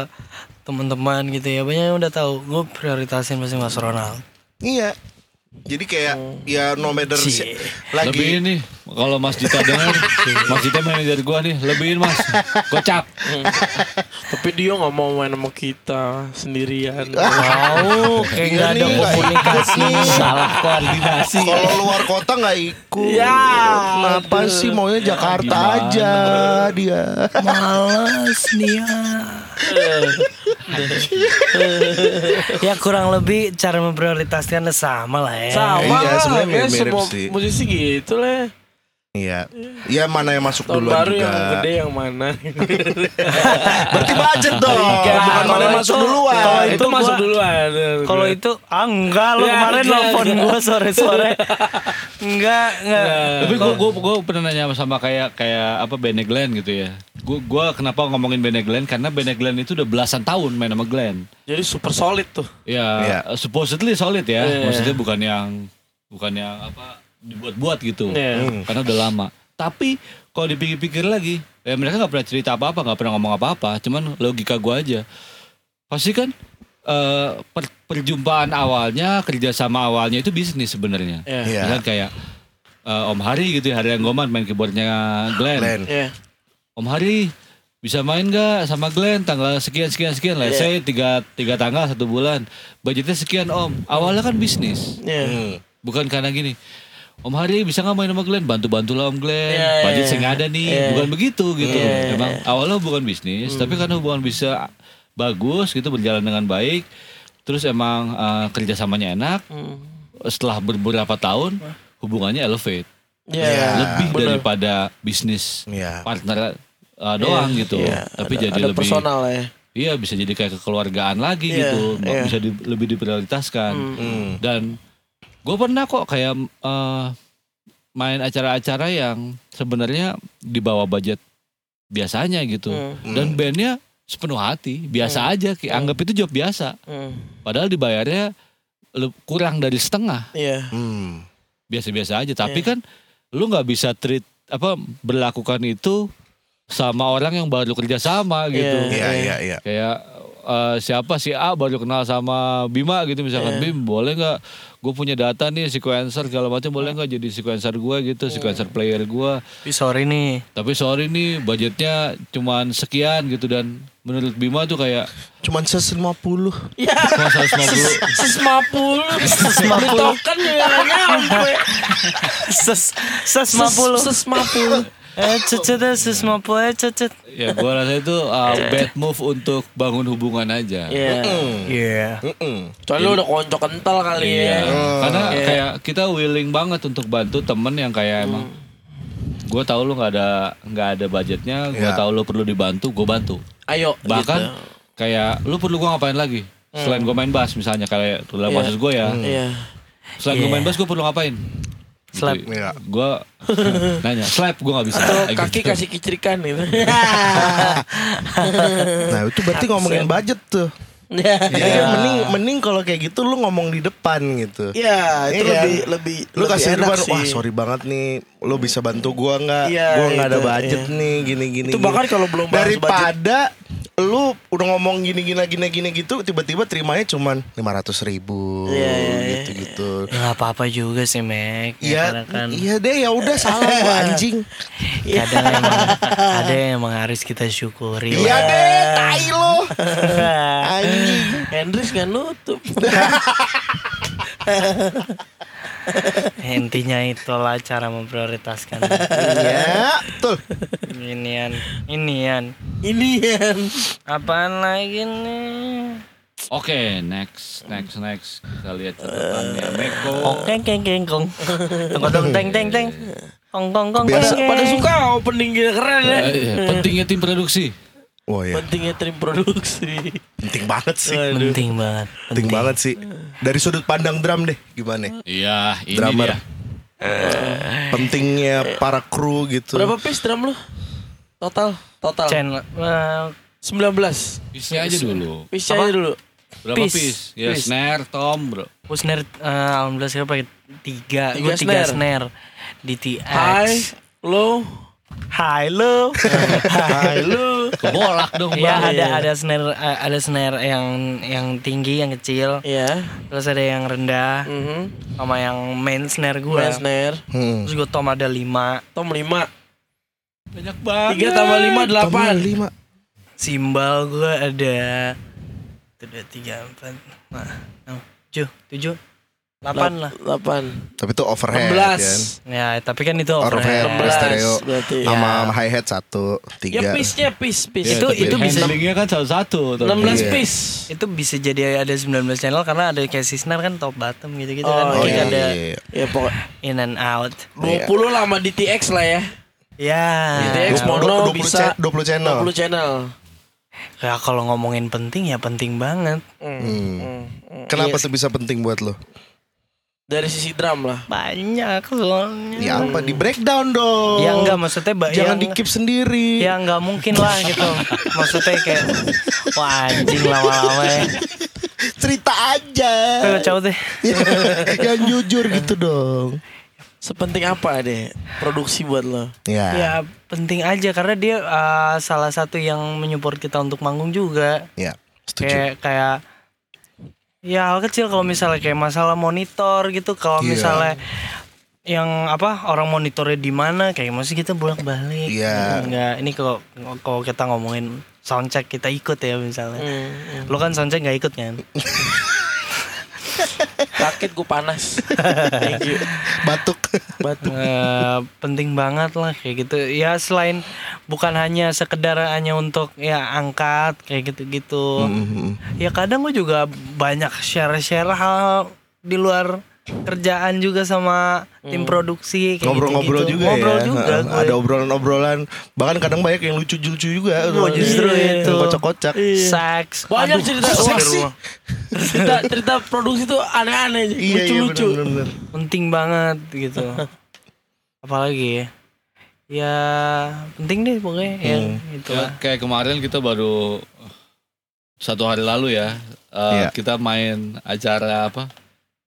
teman-teman gitu ya banyak yang udah tahu gue prioritasin pasti Mas Ronald. Iya Jadi kayak Ya no matter si-. Lagi Lebihin nih kalau Mas Dita dengar, Mas Dita manajer gua nih, lebihin Mas. Gocap. Tapi dia nggak mau main sama kita sendirian Wow, kayak Iya nggak ada nih, komunikasi. nih. Salah koordinasi. Kalau luar kota nggak ikut Ya, Kenapa aduh. sih maunya Jakarta aja dia Males dia. ya kurang lebih cara memprioritaskan sama lah ya. sama Iya, lah sebenarnya kayak mirip-mirip semua sih. musisi gitu lah Iya Iya mana yang masuk tahun duluan baru juga yang gede yang mana Berarti budget dong Iya, Bukan mana kalau yang masuk duluan kalau itu, itu masuk gua- duluan Kalau itu ah enggak lo Ya, kemarin enggak, nelfon enggak. gue sore-sore. enggak, enggak. Tapi gua gua gua pernah nanya sama kayak kayak apa Bene Glenn gitu ya. Gua gua kenapa ngomongin Bene Glenn karena Bene Glenn itu udah belasan tahun main sama Glenn. jadi super solid tuh Ya, Iya. supposedly solid ya. Iya. Maksudnya bukan yang bukan yang apa dibuat-buat gitu. Iya. Hmm. Karena udah lama. Tapi kalau dipikir-pikir lagi, ya mereka nggak pernah cerita apa-apa, nggak pernah ngomong apa-apa. Cuman logika gua aja. Pasti kan eh, per- perjumpaan awalnya, kerjasama awalnya itu bisnis sebenarnya. Iya. Iya. Misalkan kayak eh, Om Hari gitu ya, Hari Goman main keyboardnya Glenn. Glenn Iya. Om Hari bisa main gak sama Glenn tanggal sekian sekian sekian let's say tiga, tiga tanggal satu bulan budgetnya sekian om awalnya kan bisnis Iya. Hmm. bukan karena gini Om Hari bisa nggak main sama Glenn bantu-bantu lah Om Glenn iya, budget iya. saya nggak ada nih Iya. bukan begitu gitu Iya, iya, emang iya. awalnya bukan bisnis tapi karena hubungan bisa bagus gitu berjalan dengan baik terus emang eh, kerjasamanya enak Hmm. setelah beberapa tahun hubungannya elevate Iya. Iya. lebih bener. daripada bisnis Iya partner uh, doang Iya, gitu iya. tapi Ada- jadi ada lebih personal ya iya bisa jadi kayak kekeluargaan lagi Iya, gitu iya. bisa di- lebih diprioritaskan Hmm. dan gue pernah kok kayak eh, main acara-acara yang sebenarnya di bawah budget biasanya gitu Hmm. dan bandnya sepenuh hati biasa aja kayak anggap itu job biasa Hmm. padahal dibayarnya kurang dari setengah Iya. Hmm. biasa-biasa aja tapi Iya. kan lu nggak bisa treat apa berlakukan itu sama orang yang baru kerja sama gitu Iya. Iya iya iya. kayak eh, siapa si A baru kenal sama Bima gitu misalkan Iya. Bim boleh nggak gue punya data nih sequencer segala macam boleh nggak jadi sequencer gue gitu sequencer player gue Tapi sorry nih. tapi sorry nih budgetnya cuman sekian gitu dan menurut Bima tuh kayak Cuman ses 50. Ya. kok 150 Ses 50. Beli token juga nggak nyampe. Ses ses 50. Ses 50. Eh cecet eh, ses 50 eh cecet. ya gue rasa itu uh, bad move untuk bangun hubungan aja Iya. Iya. Soalnya udah konco kental kali Iya. ya. Karena Iya. kayak kita willing banget untuk bantu temen yang kayak emang gue tahu lu nggak ada nggak ada budgetnya, gue Iya. tahu lu perlu dibantu, gue bantu. Ayo. Bahkan gitu. kayak lu perlu gue ngapain lagi? Selain gue main bass misalnya kayak dalam Iya. kasus gue ya. Iya. Selain gue Iya. main bass gue perlu ngapain? Slap. Iya. Gue nanya, slap gue nggak bisa. Atau Kayak kaki gitu. kasih kicirikan gitu. Nah itu berarti ngomongin budget tuh. Iya. Jadi kan mending mending kalau kayak gitu lu ngomong di depan gitu. Iya, itu Iya. lebih lebih Lu lebih kasih di enak depan, sih. wah sorry banget nih, lu bisa bantu gua nggak? Iya, gua nggak ada budget iya. nih, gini gini. Itu gini. bahkan kalau belum daripada lu udah ngomong gini gini gini gini gitu, tiba-tiba terimanya cuman lima ratus ribu, Iya, iya, iya. gitu gitu. Ya nggak apa-apa juga sih Mek. Ya, Iya, kan iya deh ya udah salah gua anjing. kadang emang ada yang emang harus kita syukuri. Iya deh, tai lo. Anjing. Hendris nggak nutup. Intinya itulah cara memprioritaskan. Iya, betul. Inian, inian. Ini Apaan lagi nih? Oke, next, next, next. Kita lihat catatannya Meko. Oke, keng keng kong. Tunggu dong, teng teng teng. Kong kong kong. Biasa- keng, pada suka opening gila keren ya. Eh, iya, pentingnya tim produksi. Oh iya, Pentingnya tim produksi. penting banget sih. Aduh. Penting banget. Penting banget sih. Dari sudut pandang drum deh, gimana? Iya, ini Drummer. dia. Pentingnya para kru gitu. Berapa piece drum lu? Total, total. Channel. eh, 19. Piece-nya aja dulu. Piece aja dulu. Berapa Piece. piece? Ya, Piece. snare, tom, bro. Aku snare eh, alhamdulillah saya pakai tiga, Tiga gue tiga snare. snare di TX. High, low, Hai lo. high low. Kebolak dong, Iya Bang. ada ada snare eh, ada snare yang yang tinggi yang kecil, Iya. terus ada yang rendah Mhm. sama yang main snare gue. Main snare. Hmm. Terus gue tom ada lima. Tom 5. Banyak banget. 3 tambah 5 Tombol 8. lima. Simbal gue ada itu dua tiga empat lima enam tujuh tujuh delapan lah. 8. Tapi itu overhead kan. 16. Ya tapi kan itu Overhead, overhead. stereo. berarti. Sama Ya. hi hat satu, Ya tiga. piece-nya piece, piece. Ya, Itu- tapi itu bisa- handlingnya kan satu-satu. tuh. 16 Iya. piece. Itu bisa jadi ada 19 channel karena ada kayak si snare kan top bottom gitu-gitu kan. Oh, Oh Jadi iya, ada iya. Ya pokok in and out. 20 lah sama DTX lah ya. Ya. DTX Dua- mono dua- 20 bisa cha- 20 channel. 20 channel. Ya kalau ngomongin penting ya penting banget. Hmm. Hmm. Hmm. Hmm. Kenapa Iya. tuh bisa penting buat lo? Dari sisi drum lah. Banyak soalnya. Ya apa di breakdown dong. Ya enggak maksudnya ba- Jangan ya, di keep sendiri. Ya enggak mungkin lah gitu. maksudnya kayak wah anjing lama-lama ya. Cerita aja. Cowok deh. Yang jujur gitu dong. Sepenting apa deh produksi buat lo? Ya. Ya penting aja karena dia uh, salah satu yang menyupport kita untuk manggung juga. Ya. Setuju. Kayak kayak ya hal kecil kalau misalnya kayak masalah monitor gitu kalau Iya. misalnya yang apa orang monitornya di mana kayak masih kita bolak balik Iya. enggak ini kalau kalau kita ngomongin soundcheck kita ikut ya misalnya Hmm. lo kan soundcheck nggak ikut kan Sakit gue panas. Thank you. Batuk. Batu. Eh, penting banget lah kayak gitu ya selain bukan hanya sekedar hanya untuk ya angkat kayak gitu-gitu Mhm. ya kadang gue juga banyak share-share hal di luar kerjaan juga sama tim produksi kayak Ngobrol-ngobrol gitu-gitu. juga Ngobrol ya. juga gue. Ada obrolan-obrolan. Bahkan kadang banyak yang lucu-lucu juga. Oh, justru Yang itu. Kocak-kocak. Seks. Banyak Aduh, cerita seks wah, di rumah. cerita cerita produksi tuh aneh-aneh Iya, iya lucu-lucu bener-bener. penting banget gitu apalagi ya ya penting deh pokoknya ya Hmm. gitu Ya, lah kayak kemarin kita baru satu hari lalu ya eh, Iya. kita main acara apa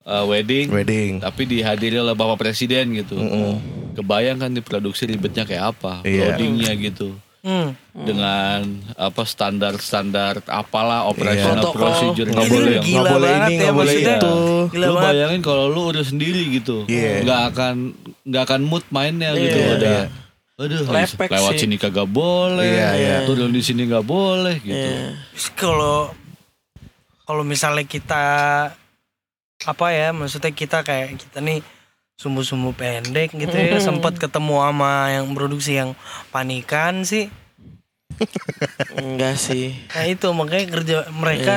eh, wedding Wedding. tapi dihadiri oleh bapak presiden gitu Mm-mm. kebayang kan diproduksi ribetnya kayak apa Iya. loadingnya gitu hmm. dengan apa standar-standar apalah operational Protokol. procedure nggak Itu boleh yang gila Nggak boleh ini, ya nggak boleh itu. gila lu bayangin kalau lu udah sendiri gitu Iya. nggak akan nggak akan mood mainnya gitu Iya. ada Iya. aduh Lepek lewat sih. sini kagak boleh Iya, iya. turun di sini nggak boleh gitu Iya. Kalau kalau misalnya kita apa ya maksudnya kita kayak kita nih sumbu-sumbu pendek gitu ya. Sempat ketemu sama yang produksi yang panikan sih. Enggak sih. Nah itu makanya kerja mereka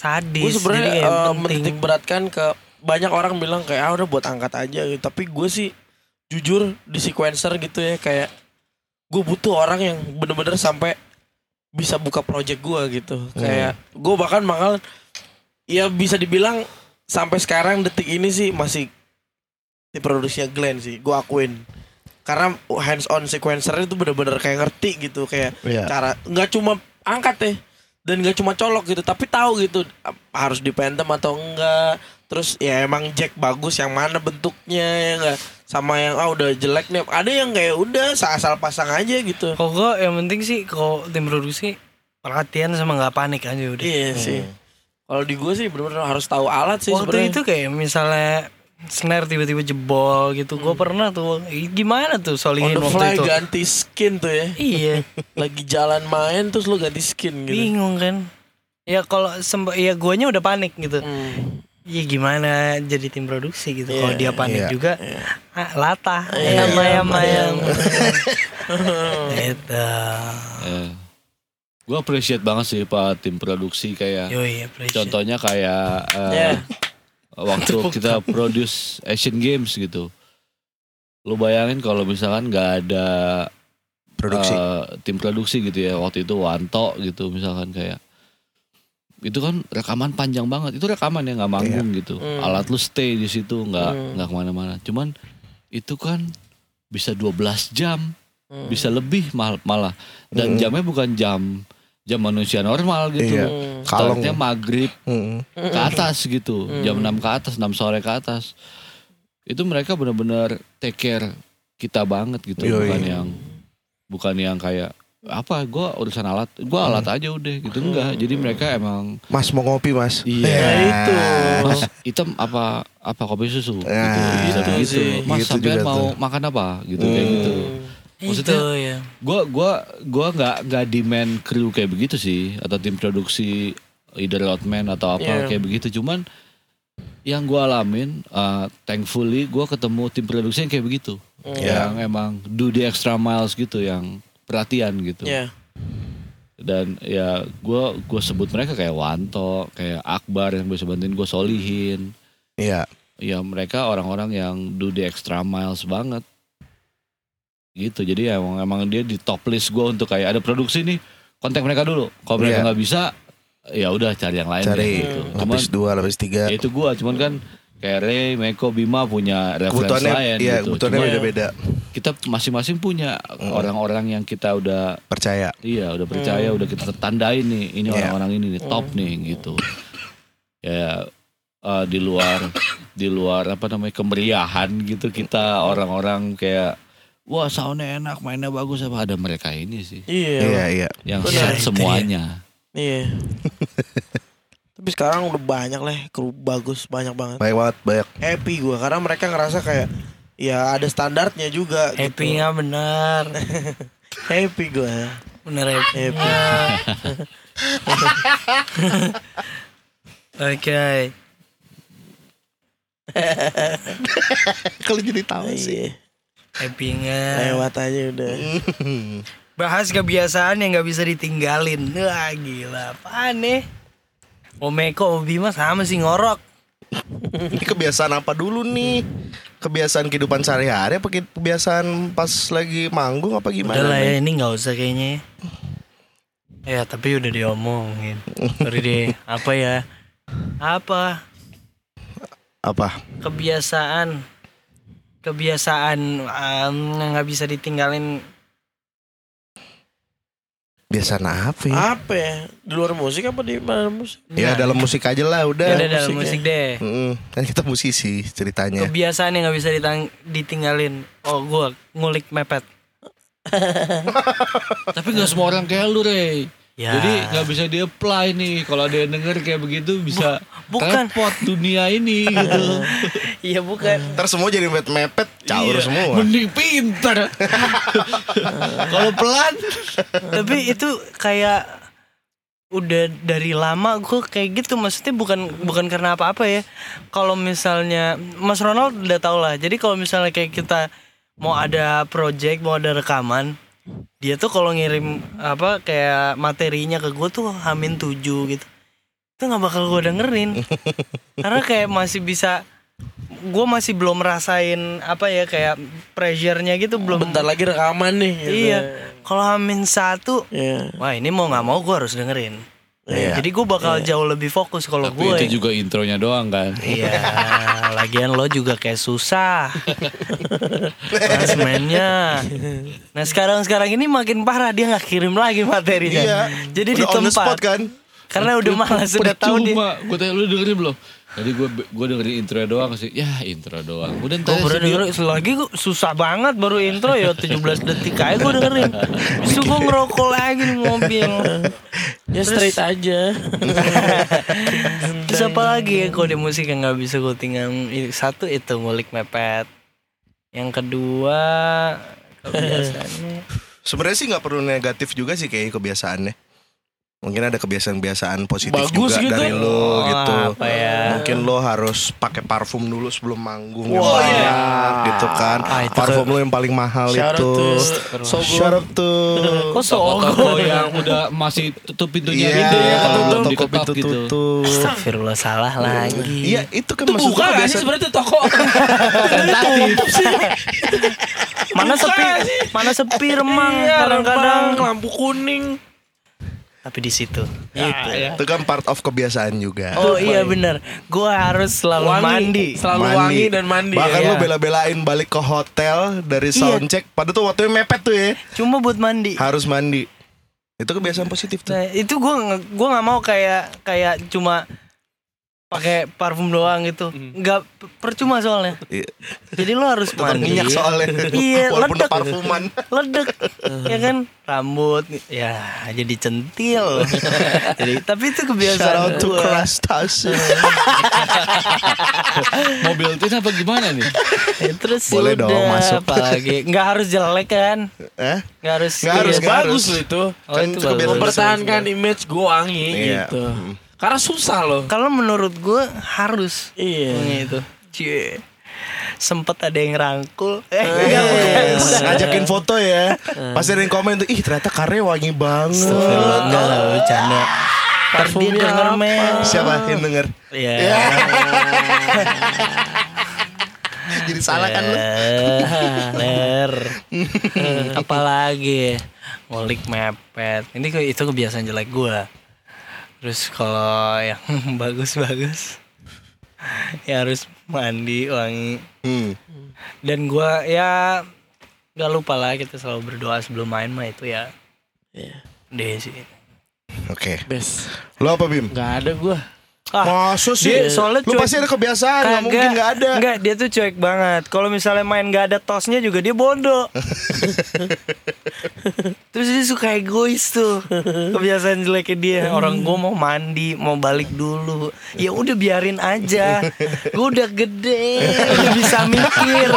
sadis. Gue sebenarnya penting. menitik beratkan ke banyak orang bilang kayak ah udah buat angkat aja gitu. tapi gue sih jujur di sequencer gitu ya kayak gue butuh orang yang bener-bener sampai bisa buka project gue gitu. Kayak gue bahkan bakal ya bisa dibilang sampai sekarang detik ini sih masih di produksinya Glenn sih gue akuin. Karena hands on sequencer itu bener-bener kayak ngerti gitu kayak Iya. cara nggak cuma angkat deh dan nggak cuma colok gitu tapi tahu gitu harus di phantom atau enggak. Terus ya emang jack bagus yang mana bentuknya ya enggak sama yang ah udah jelek nih. Ada yang kayak udah asal pasang aja gitu. Kok gue yang penting sih kalau tim produksi perhatian sama nggak panik aja udah. iya sih kalau di gue sih bener-bener harus tahu alat sih Waktu sebenarnya itu kayak misalnya snare tiba-tiba jebol gitu. Gue pernah tuh gimana tuh on solihin the waktu fly itu. ganti skin tuh ya Iya, lagi jalan main terus lu ganti skin gitu bingung kan. Ya kalau sempat ya guanya udah panik gitu. Hmm. Ya gimana jadi tim produksi gitu. Kalau Iya, dia panik iya. juga ah, latah. Iya, ayam ayam. ayam. Gitu. Gue appreciate banget sih pak tim produksi kayak Yoi, contohnya kayak eh, Ya. waktu kita produce Asian Games gitu lu bayangin kalau misalkan nggak ada Produksi. eh, tim produksi gitu ya waktu itu Wanto gitu misalkan kayak itu kan rekaman panjang banget itu rekaman ya nggak manggung gitu Hmm. alat lu stay di situ nggak Hmm. nggak ke mana-mana cuman itu kan bisa 12 jam Hmm. bisa lebih mal- malah dan Hmm. jamnya bukan jam jam manusia normal gitu Iya. Hmm. Startnya maghrib ke atas gitu jam 6 ke atas 6 sore ke atas itu mereka benar-benar take care kita banget gitu Yoi. bukan yang bukan yang kayak apa gue urusan alat gue alat aja udah gitu enggak jadi mereka emang Mas mau ngopi mas? Iya. Ya, itu. mas hitam apa apa kopi susu gitu, bisa gitu begitu sih. mas Gitu sampean juga mau tuh. makan apa gitu kayak Hmm. gitu Maksudnya- itu ya. gua gua gua nggak nggak demand kru kayak begitu sih atau tim produksi either roadman atau apa Iya. kayak begitu cuman yang gua alamin uh, thankfully gua ketemu tim produksi yang kayak begitu Iya. yang emang do the extra miles gitu yang perhatian gitu Ya. dan ya gua gua sebut mereka kayak Wanto kayak Akbar yang bisa bantuin gua solihin Iya. ya mereka orang-orang yang do the extra miles banget gitu jadi ya emang emang dia di top list gue untuk kayak ada produksi nih kontak mereka dulu kalau mereka Iya. nggak bisa ya udah cari yang lain deh, Cari gitu. cuman lapis dua, lapis tiga. ya itu gue cuman kan kayak Ray, Meko, Bima punya referensi lain iya, gitu kebutuhannya beda-beda. kita masing-masing punya orang-orang yang kita udah Percaya. Iya udah percaya udah kita tandain nih ini Iya. orang-orang ini nih top nih gitu. Ya eh, di luar di luar apa namanya kemeriahan gitu kita orang-orang kayak wah soundnya enak mainnya bagus apa ada mereka ini sih Iya. Iya, iya. yang Benar, set semuanya. Iya. Tapi sekarang udah banyak lah kru bagus banyak banget. Baik banget, banyak. Happy gue karena mereka ngerasa kayak ya ada standarnya juga. Happy gitu. nggak benar. Happy gue. Bener happy. Happy. Oke. Kalau jadi tahu sih. Nggak? Lewat aja udah. Bahas kebiasaan yang nggak bisa ditinggalin. Wah gila, apaan nih? Omeko, Bima sama sih ngorok. Ini kebiasaan apa dulu nih? Kebiasaan kehidupan sehari-hari apa ke- kebiasaan pas lagi manggung apa gimana? Udah lah ya ini nggak usah kayaknya ya. Ya tapi udah diomongin. Sorry deh. Apa ya? Apa? Apa? Kebiasaan. Kebiasaan em, nggak bisa ditinggalin. Kebiasaan apa ya? Apa ya? Di luar musik apa di mana musik? Ya dalam musik aja lah Ya udah. udah dalam musik deh. Mm-mm. Kan kita musisi ceritanya. Kebiasaan yang nggak bisa ditang- ditinggalin. Oh gua ngulik mepet. Tapi nggak semua orang kayak lu, Rey. Ya. Jadi nggak bisa di apply nih. Kalau ada yang denger kayak begitu bisa bukan. repot dunia ini gitu. Iya bukan. Ntar semua jadi mepet-mepet, caur Iya, semua. Mending pinter. Kalau pelan, tapi itu kayak udah dari lama gue kayak gitu maksudnya bukan bukan karena apa-apa ya kalau misalnya Mas Ronald udah tau lah jadi kalau misalnya kayak kita mau ada project mau ada rekaman dia tuh kalau ngirim apa kayak materinya ke gue tuh hamin tujuh gitu itu nggak bakal gue dengerin karena kayak masih bisa gue masih belum rasain apa ya kayak pressure-nya gitu belum Bentar lagi rekaman nih. gitu. Iya, kalau Hamin satu, Iya. wah ini mau nggak mau gue harus dengerin. Iya. Jadi gue bakal jauh lebih fokus kalau tapi gue. itu juga intronya doang kan. Iya, lagian lo juga kayak susah. Transmennya. Nah sekarang sekarang ini makin parah dia nggak kirim lagi materinya. Iya. Jadi di Udah the tempat. spot kan? Karena udah malas sudah tahu dia. Percuma. Gue tanya lu dengerin belum? Tadi gue gue dengerin intro doang sih. Ya intro doang. Udah Gue ntar baru denger lagi gue susah banget baru intro ya 17 detik aja gue dengerin. Bisa gue ngerokok lagi di mobil. Ya straight aja. Terus apa lagi ya di musik yang nggak bisa gue tinggal Satu itu ngulik mepet Yang kedua Kebiasaannya Sebenarnya sih nggak perlu negatif juga sih kayak kebiasaannya. Mungkin ada kebiasaan-kebiasaan positif Bagus juga gitu. dari lo Oh, gitu. apa ya? Mungkin lo harus pakai parfum dulu sebelum manggung yang Wah, banyak iya. gitu kan. Ah, itu parfum lo yang paling mahal Shout out itu. Shout out to Kok Toko-toko sogo yang udah masih tutup pintunya Iya, gitu ya, kalau belum toko pintu gitu. tutup. Astagfirullah salah lagi Iya, itu kan Itu maksud buka gua gak sih kebiasaan- sebenarnya tuh toko? Tentatif. Mana sepi Mana sepi remang Iya, Kadang-kadang Remang, lampu kuning. Tapi di situ Gitu. Itu kan part of kebiasaan juga. Oh iya bener Gue harus selalu Wangi. mandi Selalu wangi dan mandi. Bahkan ya. lo bela-belain balik ke hotel dari Iya. soundcheck. Padahal tuh waktunya mepet tuh ya. Cuma buat mandi Harus mandi. Itu kebiasaan positif tuh. Nah, itu gue gue nggak mau kayak kayak cuma pakai parfum doang gitu. Nggak percuma soalnya. Iya. Jadi lo harus mandi. minyak soalnya. Iya, Walaupun ledek. parfuman. Ledek. ya kan? Rambut ya jadi centil. jadi tapi itu Shout kebiasaan out to. Krastase. Mobil tin apa gimana nih? Ya, terus Boleh udah, dong, masuk. apalagi nggak harus jelek kan? Eh? Nggak harus Nggak harus, iya, Bagus itu. Oh, Kan itu itu Mempertahankan image gue wangi Iya. gitu. Karena susah loh. Kalau menurut gue harus Iya. gitu. Cie. Sempet ada yang rangkul. Eh, Yes. enggak, bukan, bukan. Ngajakin foto ya. Pasti ada yang komen tuh, ih ternyata karya wangi banget. Enggak lah bercanda. Ntar dia Parfumnya denger apa? men. Siapa yang denger? Iya. Jadi salah kan lu? Eh, Ler. Apalagi ngulik mepet. Ini itu kebiasaan jelek gua. Terus kalau yang bagus-bagus ya harus mandi wangi Hmm. dan gua ya nggak lupa lah kita selalu berdoa sebelum main mah itu ya Iya. deh sih Oke. Best. Lo apa Bim? Gak ada gue. Ah Masa sih? dia soalnya Lu cuek- pasti ada kebiasaan, nggak mungkin nggak ada. Enggak, dia tuh cuek banget. Kalau misalnya main nggak ada tosnya juga dia bodoh. Terus dia suka egois tuh. Kebiasaan jeleknya dia. Orang gue mau mandi, mau balik dulu. Ya udah biarin aja. Gue udah gede, udah bisa mikir.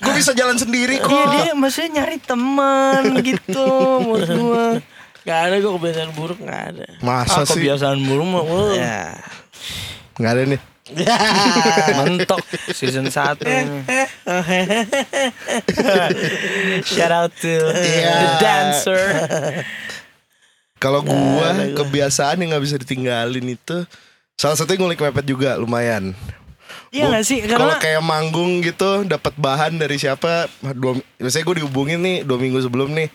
Gue bisa jalan sendiri kok. Dia dia maksudnya nyari teman gitu menurut gue. Gak ada gue kebiasaan buruk gak ada. Masa Ah, sih? kebiasaan buruk mah. wah. Ya. Nggak ada nih. Mentok season 1 Shout out to the dancer Kalau gua kebiasaan yang nggak bisa ditinggalin itu salah satunya ngulik mepet juga lumayan. Iya gak sih? Kalau Karena kayak manggung gitu dapat bahan dari siapa dua, Misalnya gue dihubungin nih dua minggu sebelum nih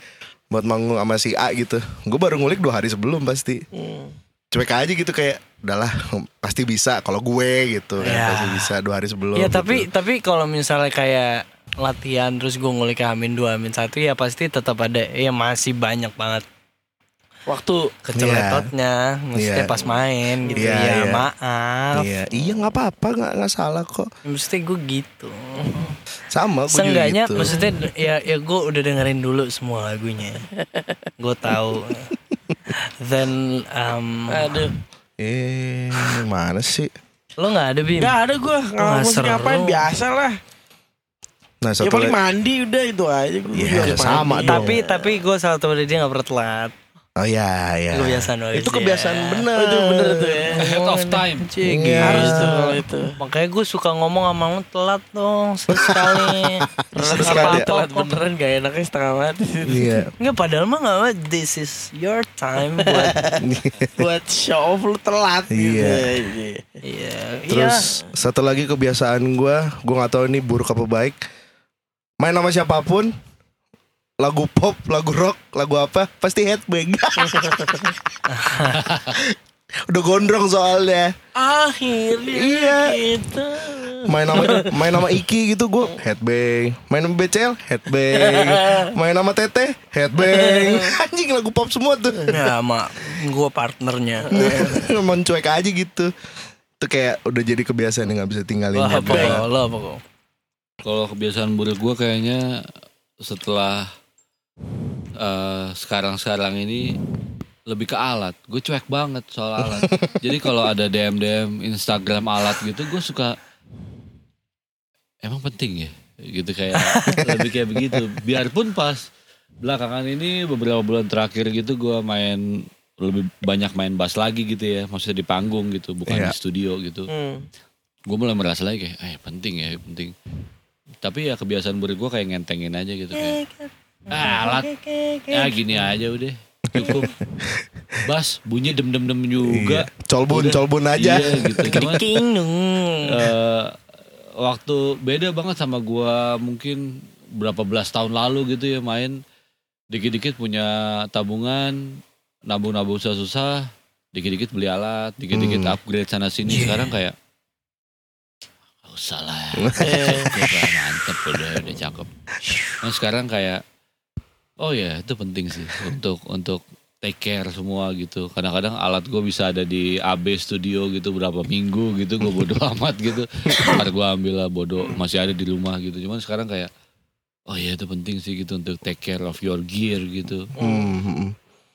Buat manggung sama si A gitu Gue baru ngulik dua hari sebelum pasti Hmm. Cuek aja gitu kayak Udahlah pasti bisa Kalau gue gitu kan Ya. Pasti bisa dua hari sebelum ya tapi gitu. tapi kalau misalnya kayak latihan terus gue ngulik ke Amin 2 Amin 1 ya pasti tetap ada ya masih banyak banget Waktu keceletotnya maksudnya Iya. pas main gitu Iya, ya iya. maaf Iya, iya nggak apa-apa, nggak nggak salah kok. Maksudnya gue gitu Sama gue juga Seenggaknya gitu. maksudnya ya ya gue udah dengerin dulu semua lagunya Gue tahu Then um, aduh Eh, mana sih? Lo gak ada Bim? Gak ada gue Nggak musik ngapain biasa lah Nah, Ya satu paling lagi. mandi udah itu aja gue Iya, sama dong. Tapi tapi gue salah tahu dia gak pernah telat Oh ya, ya. Kebiasaan Itu kebiasaan bener. Oh, itu bener tuh ya Head of time. Cik, Iya. Harus tuh kalau itu Makanya gue suka ngomong sama lo telat dong sekali. Sekali. Telat beneran gak enaknya setengah mati Iya. Enggak padahal mah gak apa, this is your time buat Buat show off lu telat gitu Iya. Iya Iya Terus satu lagi kebiasaan gue, gue nggak tahu ini buruk apa baik. Main sama siapa pun, lagu pop, lagu rock, lagu apa, pasti headbang. Udah gondrong soalnya. Akhirnya Iya. kita Main sama main sama Iki gitu gue headbang. Main sama BCL headbang. Main sama Tete headbang. Anjing lagu pop semua tuh. Ya sama gue partnernya Emang cuek aja gitu. Itu kayak udah jadi kebiasaan yang gak bisa tinggalin. Apa headbang. Lo apa? Kalau kebiasaan buruk gue kayaknya setelah eh, sekarang-sekarang ini lebih ke alat. Gue cuek banget soal alat. Jadi kalau ada DM DM Instagram alat gitu, gue suka emang penting ya, gitu kayak lebih kayak begitu. Biarpun pas belakangan ini beberapa bulan terakhir gitu gue main lebih banyak main bass lagi gitu ya, maksudnya di panggung gitu, bukan Iya. di studio gitu Hmm. gue mulai merasa lagi kayak eh penting ya penting tapi ya kebiasaan buruk gue kayak ngentengin aja gitu kayak ah, alat ya gini aja udah cukup bas bunyi dem dem dem juga Iya. Colbun, Udah. colbun aja. iya gitu cuman dong eh, waktu beda banget sama gue mungkin berapa belas tahun lalu gitu ya main dikit-dikit punya tabungan nabung-nabung susah-susah dikit-dikit beli alat dikit-dikit Hmm. upgrade sana sini Yeah. sekarang kayak "Gak usah lah Eh, Udah mantep udah udah cakep. Nah sekarang kayak oh ya itu penting sih untuk untuk take care semua gitu. Kadang-kadang alat gue bisa ada di AB studio gitu berapa minggu gitu gue bodo amat gitu. Ntar gue ambil lah bodo masih ada di rumah gitu. Cuman sekarang kayak oh ya itu penting sih gitu untuk take care of your gear gitu. Hmm, hmm,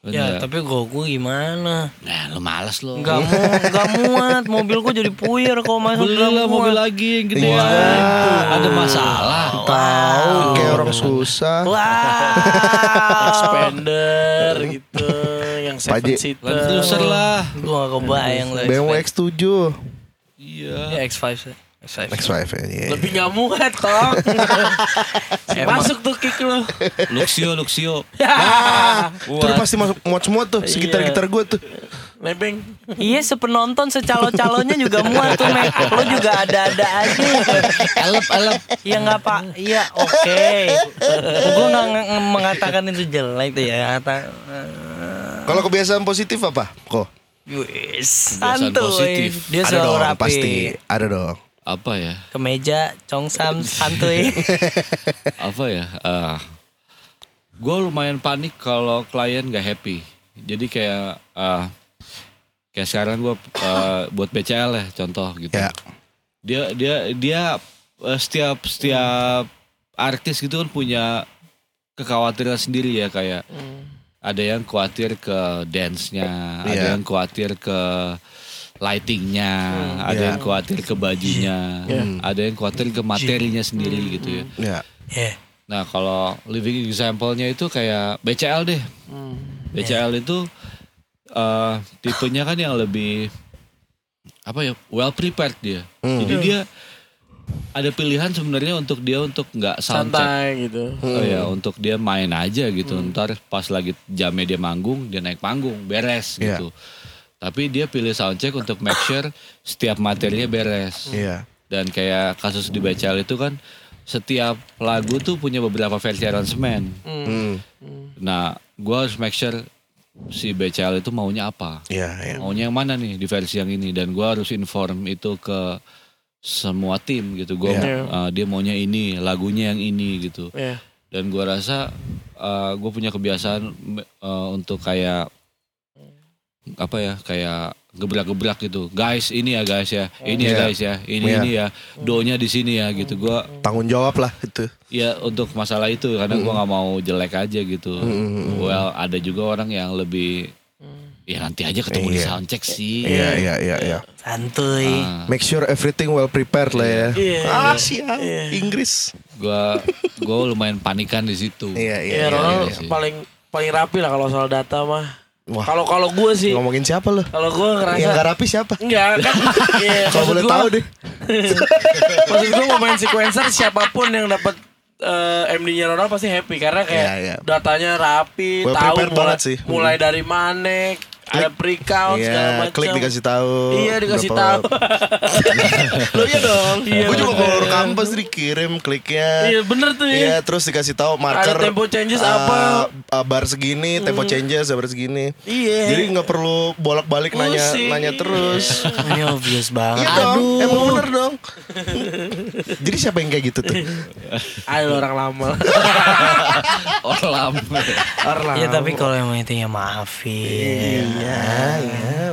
Ya Bener. tapi gue gue gimana nah lu males lo. Gak mau Gak muat Mobil gue jadi puyer Kalau masuk Beli lah mobil lagi yang gede Wah. Ada masalah. Tahu kayak orang susah. Wah expander gitu yang Paji. seven seater Land Cruiser lah. Gue gak kebayang lah BMW X7 Iya. Ya X5 sih X5 X5 ya. iya. lebih nggak muat toh masuk tuh kick lu Luxio, Luxio. Ah, itu Buat. udah pasti masuk muat semua tuh sekitar gitar gue tuh. nebeng Iya sepenonton secalo-calonnya juga muat tuh Mek Lo juga ada-ada aja elep elep Iya nggak pak Iya oke Gue gak nge- mengatakan itu jelek tuh ya Kata Kalau kebiasaan positif apa? Kok? Kebiasaan Santuy positif. Dia ada selalu rapi pasti. Ada dong. Apa ya? Kemeja Congsam Santuy. Apa ya? Eh gue lumayan panik kalau klien gak happy. Jadi kayak eh kayak sekarang gue buat BCL ya contoh gitu. Ya. dia dia dia eh, setiap setiap artis gitu kan punya kekhawatiran sendiri ya kayak ada yang khawatir ke dance-nya, ada Iya. yang khawatir ke lightingnya, ada Iya. yang khawatir ke bajunya, ada yang khawatir ke materinya sendiri gitu ya. Ya. Ya Nah kalau living example-nya itu kayak BCL deh. BCL itu eh, tipenya kan yang lebih apa ya well prepared dia. Hmm. Jadi dia ada pilihan sebenarnya untuk dia untuk nggak santai gitu Oh ya untuk dia main aja gitu. Ntar pas lagi jamnya dia manggung dia naik panggung beres Iya. gitu. Tapi dia pilih soundcheck untuk make sure setiap materinya beres. Iya. dan kayak kasus di BCL itu kan setiap lagu tuh punya beberapa versi aransemen. Hmm. Nah, gua harus make sure si BCL itu maunya apa. Iya, iya. Maunya yang mana nih di versi yang ini dan gua harus inform itu ke semua tim gitu. Gua Iya. uh, dia maunya ini, lagunya yang ini gitu. Iya. Dan gua rasa gue punya kebiasaan uh, untuk kayak apa ya kayak gebrak-gebrak gitu guys ini ya guys ya ini ya Iya. guys ya ini Iya. ini ya donya di sini ya gitu gua Tanggung jawab lah itu. ya untuk masalah itu karena gua nggak mau jelek aja gitu well ada juga orang yang lebih ya nanti aja ketemu di Iya. soundcheck sih Iya, iya, iya, iya. Santuy. Ah, Make sure everything well prepared lah ya. Iya. Ah, siap. Inggris. gua gua lumayan panikan di situ Iya, iya. Iya, iya. Iya sih. paling paling rapi lah kalau soal data mah. Wah. Kalau kalau gue sih, Ngomongin siapa lo? kalau gue ngerasa Yang gak rapi siapa? enggak kan. Iya, Kalau boleh gua- tahu deh. maksud gue ngomongin sequencer siapa pun yang dapat eh, MD-nya Ronald pasti happy karena kayak Iya, iya. datanya rapi, Well tahu mulai, sih. mulai dari mana, ada pre-count segala Iya, macam. klik dikasih tahu. Iya dikasih tahu. Lo iya dong. Iya, Gue juga kalau rekam pasti dikirim kliknya. Iya bener tuh ya. Iya, terus dikasih tau marker. Ada tempo changes uh, apa? uh, bar segini, tempo changes bar segini. Iya. Jadi nggak perlu bolak-balik nanya Pusing. nanya terus. Ini obvious banget. Iya dong, emang bener dong. Jadi siapa yang kayak gitu tuh? Ayo orang lama. orang lama orang lama. Ya tapi kalau emang intinya maafin. Iya, ya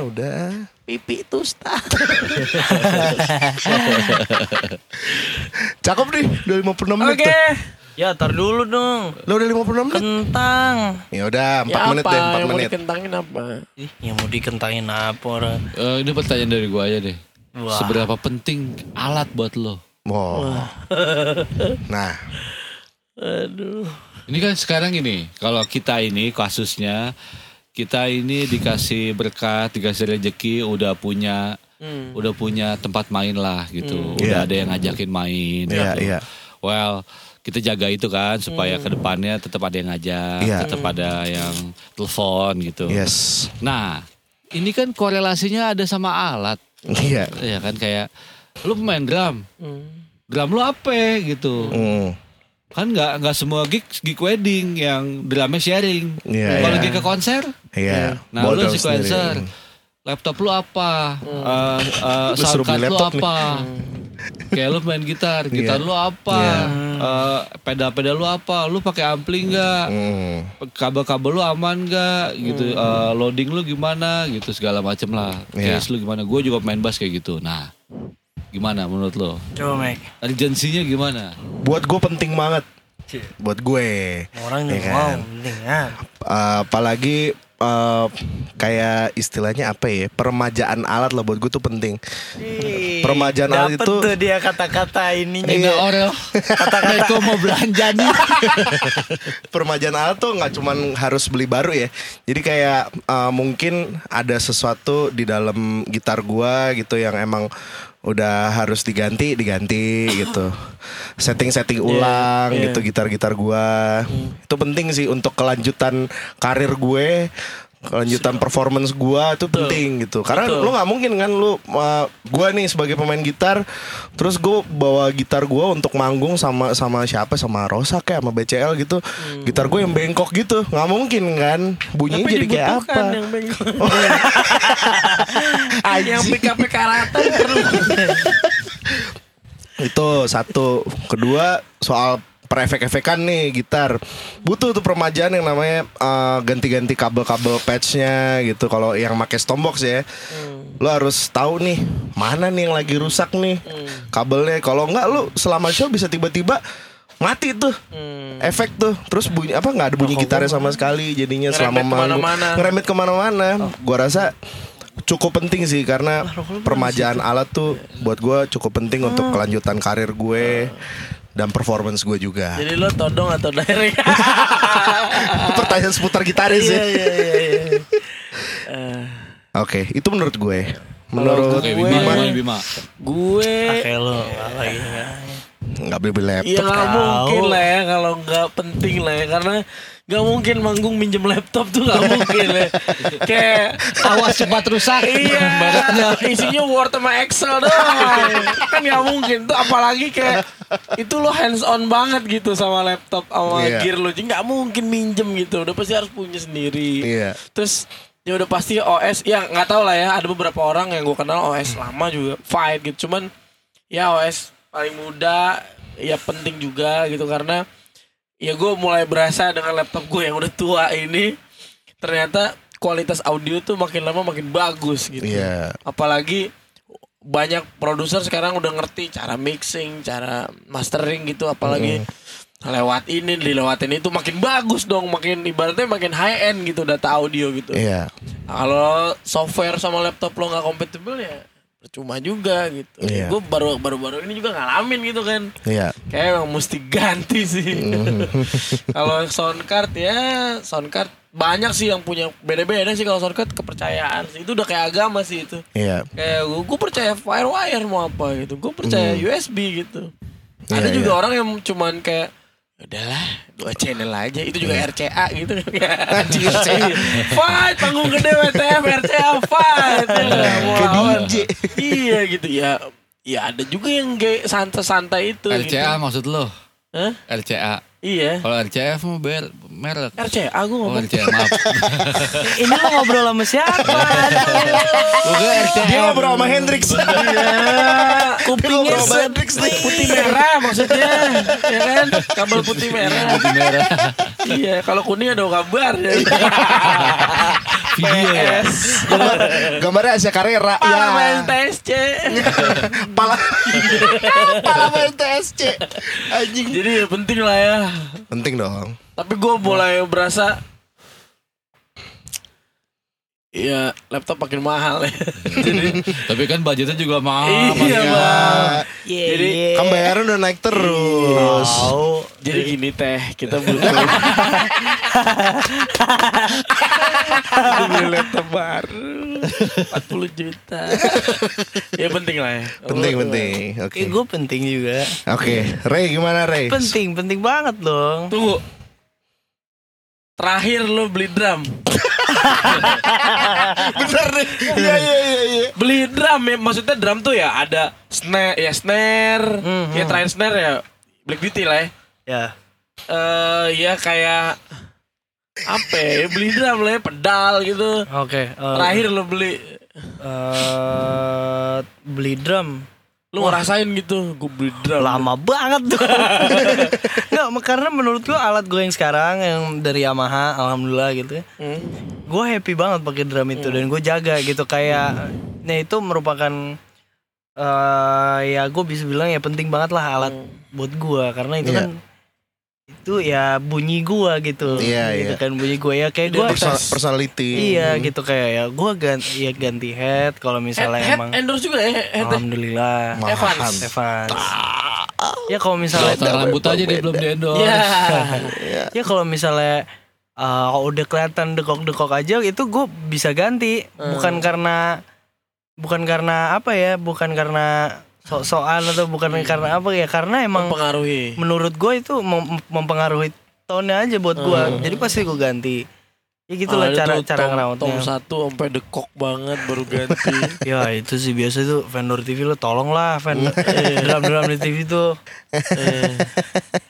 udah. pipi tusta. Cakep nih, udah 56 menit Oke. tuh. Ya tar dulu dong. Lo udah 50 menit? Kentang. Ya udah, 4 Ya menit apa? deh, 4 yang mau menit. dikentangin apa? Ih, yang mau dikentangin apa orang? Eh, ini pertanyaan dari gua aja deh Wah. seberapa penting alat buat lo Wow. Nah, Aduh. Ini kan sekarang ini, kalau kita ini kasusnya, kita ini dikasih berkat, dikasih rezeki, udah punya, Hmm. udah punya tempat main lah gitu, Iya. udah ada yang ngajakin main. Iya, gitu. iya. Well, kita jaga itu kan supaya Hmm. ke depannya tetap ada yang ngajak, Iya. tetap ada yang telepon gitu. yes. Nah, ini kan korelasinya ada sama alat, Iya. ya kan kayak lu pemain drum, Hmm. drum lu apa gitu Hmm. Kan nggak nggak semua gig gig wedding yang drumnya sharing Iya, kalau iya. gig ke konser Iya. nah lu Modal sequencer sendiri. laptop lu apa Eh, eh, Lu sound suruh card beli lu laptop nih. apa kayak lu main gitar gitar Iya. lu apa Iya. Eh, pedal-pedal lu apa lu pakai ampli nggak Hmm. kabel-kabel lu aman nggak gitu Eh, loading lu gimana gitu segala macem lah Iya. case lu gimana gue juga main bass kayak gitu nah gimana menurut lo Coba Mek. urgensinya gimana Buat gue penting banget. Buat gue. Orang Iya juga kan? mau penting kan. Uh, apalagi uh, kayak istilahnya apa ya peremajaan alat lah buat gue tuh penting Peremajaan alat Dapet itu tuh dia kata-kata ininya. Nina Orel Kata-kata mau belanja nih peremajaan alat tuh nggak cuman harus beli baru ya jadi kayak uh, mungkin ada sesuatu di dalam gitar gua gitu yang emang udah harus diganti diganti gitu. Setting-setting ulang iya. gitu gitar-gitar gua. Itu penting sih untuk kelanjutan karir gue kelanjutan performance gua itu penting gitu. Karena Betul. lu nggak mungkin kan lu uh, gua nih sebagai pemain gitar terus gue bawa gitar gua untuk manggung sama sama siapa? Sama Rosa kayak sama BCL gitu. Gitar gue yang bengkok gitu. Nggak mungkin kan? Bunyinya Tapi jadi kayak apa? yang bengkok. yang PKP karatan perlu. itu satu. Kedua soal perefek-efekan nih gitar. Butuh tuh peremajaan yang namanya uh, ganti-ganti kabel-kabel patchnya gitu. Kalau yang pakai stombox ya lo harus tahu nih mana nih yang lagi rusak nih kabelnya. Kalau enggak lo selama show bisa tiba-tiba mati tuh. Efek tuh. Terus bunyi apa nggak ada bunyi gitarnya sama sekali. Jadinya selama Ngerembet ke mana-mana. ngerembet ke mana-mana. Gua rasa cukup penting sih karena peremajaan alat tuh buat gua cukup penting untuk kelanjutan karir gue dan performance gue juga. Jadi lo todong atau direct? Pertanyaan seputar gitaris Iya ya. iya iya. iya. Eh, Oke, itu menurut gue. Menurut Oke gue- Bima Bima, gue Kayak lo lagi nggak. beli laptop. Iya nggak mungkin lah ya kalau nggak penting lah ya karena nggak mungkin manggung minjem laptop tuh nggak mungkin ya. Kayak Awas cepat rusak. iya isinya Word sama Excel doang kan nggak mungkin tuh apalagi kayak itu lo hands on banget gitu sama laptop sama Iya. gear lo jadi nggak mungkin minjem gitu udah pasti harus punya sendiri Iya. terus ya udah pasti OS ya nggak tahu lah ya ada beberapa orang yang gue kenal OS lama juga fine gitu cuman ya OS paling muda ya penting juga gitu karena ya gue mulai berasa dengan laptop gue yang udah tua ini. Ternyata kualitas audio tuh makin lama makin bagus gitu. Iya. apalagi banyak produser sekarang udah ngerti cara mixing cara mastering gitu. Apalagi lewat ini dilewatin itu makin bagus dong. Makin ibaratnya makin high end gitu data audio gitu. Iya. Nah, kalau software sama laptop lo nggak kompatibel ya percuma juga gitu. Iya. Gue baru baru baru ini juga ngalamin gitu kan. Iya. Kayak emang mesti ganti sih. kalau sound card ya sound card banyak sih yang punya beda-beda sih kalau sound card kepercayaan sih. Itu udah kayak agama sih itu. Iya. Kayak gue, gue percaya firewire mau apa gitu. Gue percaya USB gitu. Ada Iya, juga iya. orang yang cuman kayak udahlah dua channel aja itu juga RCA gitu Anjing, RCA. fight panggung gede WTF RCA fight ya, mau Kayak lawan. DJ. iya gitu ya ya ada juga yang santai-santai itu RCA gitu. maksud lo? Hah? RCA. iya Kalau RCF mau ber merek. RCA gue Oh ngomong RCA maaf. Ini lo ngobrol sama siapa? Bukan RCA. Dia ngobrol sama Hendrix. iya kupingnya ngobrol sama set- Hendrix nih. putih merah maksudnya ya kan kabel putih merah Putih merah. iya kalau kuning ada kabar ya. PS Gambar, gambarnya Asia Carrera. Pala Ya. main TSC Pala. Pala main TSC. Anjing. Jadi ya penting lah ya Penting dong. Tapi gue mulai berasa Iya laptop makin mahal ya Jadi Tapi kan budgetnya juga mahal. Iya ya. bang Iya, Jadi iya. Kan bayaran udah naik terus. Tahu. Jadi gini teh Kita butuh beli laptop baru 40 juta Ya penting lah ya Penting penting. Oke. Eh, gue penting juga. Oke. Ray gimana Ray? Penting, penting banget dong. Tunggu Terakhir lo beli drum Bener nih. Iya iya iya iya. Beli drum ya Maksudnya drum tuh ya Ada snare Ya snare Mhm. Ya terakhir snare ya Black Beauty lah ya Ya. eh ya kayak apa ya beli drum lah ya pedal gitu Oke. eh, terakhir lo beli eh, beli drum lo ngerasain gitu gue beli drum lama banget tuh. Nggak, karena menurut gua alat gue yang sekarang yang dari Yamaha, alhamdulillah gitu ya. Hmm. Gue happy banget pakai drum itu dan gue jaga gitu kayak, nah itu merupakan eh ya gue bisa bilang ya penting banget lah alat buat gua karena itu Iya. kan itu ya bunyi gua gitu. Iya, gitu iya. kan bunyi gua ya kayak gua Personal, personality. Iya gitu kayak ya gua ganti ya ganti head kalau head, misalnya head emang endorse juga ya head alhamdulillah Mahal. Evans Evans. Ya kalau misalnya Potong rambut aja dia belum di endorse. ya ya kalau misalnya uh, udah kelihatan dekok-dekok aja itu gue bisa ganti bukan karena bukan karena apa ya bukan karena sok-sokan atau bukan karena apa ya? Karena emang mempengaruhi. menurut gue itu mem- mempengaruhi tone aja buat gue jadi pasti gue ganti. Ya gitulah Ada cara tuh cara tom, satu sampai dekok banget baru ganti. Ya itu sih biasa tuh vendor TV lo tolong lah vendor drum drum di TV tuh. Eh,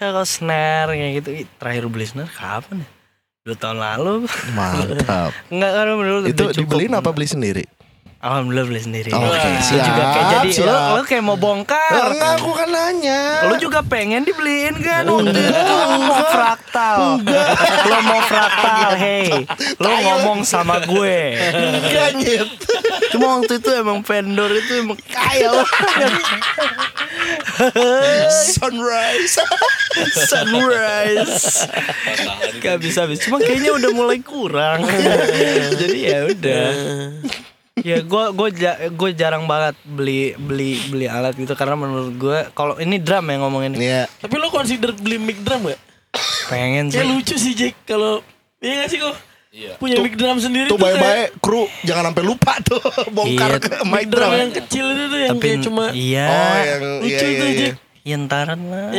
ya kalau snare kayak gitu. Ih, terakhir beli snare kapan ya? Dua tahun lalu. Mantap. Enggak kan menurut Itu dibeliin apa beli sendiri? Alhamdulillah beli sendiri. Oke, Lu siap, juga kayak jadi siap. lo, lo kayak mau bongkar. Enggak, aku kan nanya. Lo juga pengen dibeliin kan waktu itu mau fraktal. Lo mau fraktal, hey. Lo ngomong sama gue. Enggak nyet. Cuma waktu itu emang vendor itu emang kaya lo. Sunrise. Sunrise. Gak bisa habis. Cuma kayaknya udah mulai kurang. Jadi ya udah. Ya gue gue gue jarang banget beli beli beli alat gitu karena menurut gue kalau ini drum ya ngomongin Iya. tapi lo consider beli mic drum gak? pengen sih. Kayak lucu sih Jack kalau Iya gak sih kok? Punya mic drum sendiri Tuh tuh kayak- baik-baik kru jangan sampai lupa tuh bongkar Iya. ke mic mic drum drum. yang kecil itu tuh yang Tapi kayak cuma iya. Oh yang lucu iya tuh iya. iya. Jack Ya ntaran lah.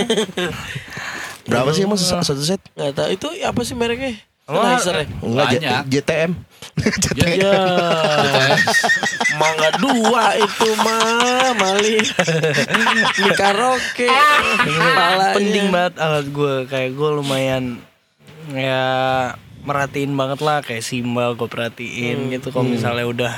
Berapa sih emang satu set? Nggak tahu itu apa sih mereknya? Wah, Sennheiser ya? Enggak Banyak. JTM. Ya, mangga dua itu mah mali di karaoke. Kepalanya. penting banget alat gue kayak gue lumayan ya merhatiin banget lah kayak simbal gue perhatiin gitu kalau misalnya udah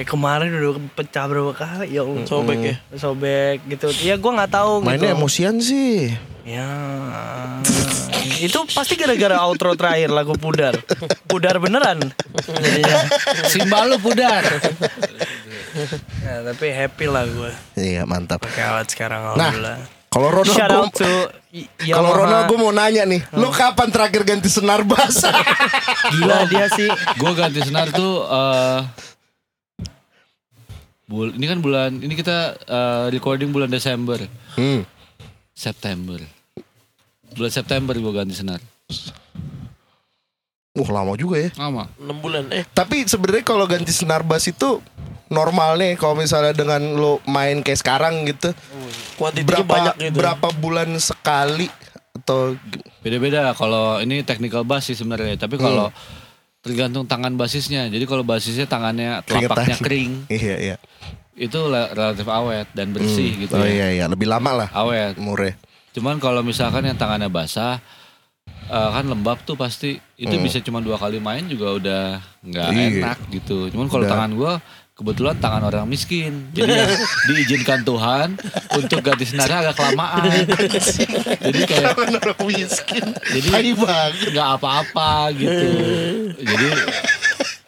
kayak kemarin udah pecah berapa kali ya Allah. Sobek ya. sobek gitu ya gue nggak tahu Mainnya gitu. emosian sih. ya itu pasti gara-gara outro terakhir lagu pudar pudar beneran Simbal lu pudar. ya, tapi happy lah gue Iya mantap. pakai alat sekarang Nah, kalau Ronald shout gua- out to Y- kalau. Ronald gue mau nanya nih, lu kapan terakhir ganti senar bass? gila dia sih Gue ganti senar tuh eh bul ini kan bulan ini kita eh, recording bulan Desember, hmm. September. Bulan September gue ganti senar. Wah lama juga ya. Lama. 6 bulan eh Tapi sebenarnya kalau ganti senar bass itu normal nih kalau misalnya dengan lo main kayak sekarang gitu. kuantitinya Berapa banyak gitu. berapa bulan sekali atau Beda-beda kalau ini technical bass sih sebenarnya, tapi kalau tergantung tangan basisnya. Jadi kalau basisnya tangannya telapaknya Keringetan. kering, Iya iya. itu le- relatif awet dan bersih gitu oh ya. iya iya, lebih lama lah Awet. umurnya. Cuman kalau misalkan yang tangannya basah eh, kan lembab tuh pasti itu bisa cuma dua kali main juga udah nggak Hmm. Iya. enak gitu. Cuman kalau Udah. tangan gua kebetulan tangan orang miskin, jadi ya diizinkan Tuhan untuk ganti senarnya agak kelamaan. jadi kayak Orang miskin. Jadi- nggak apa-apa gitu. jadi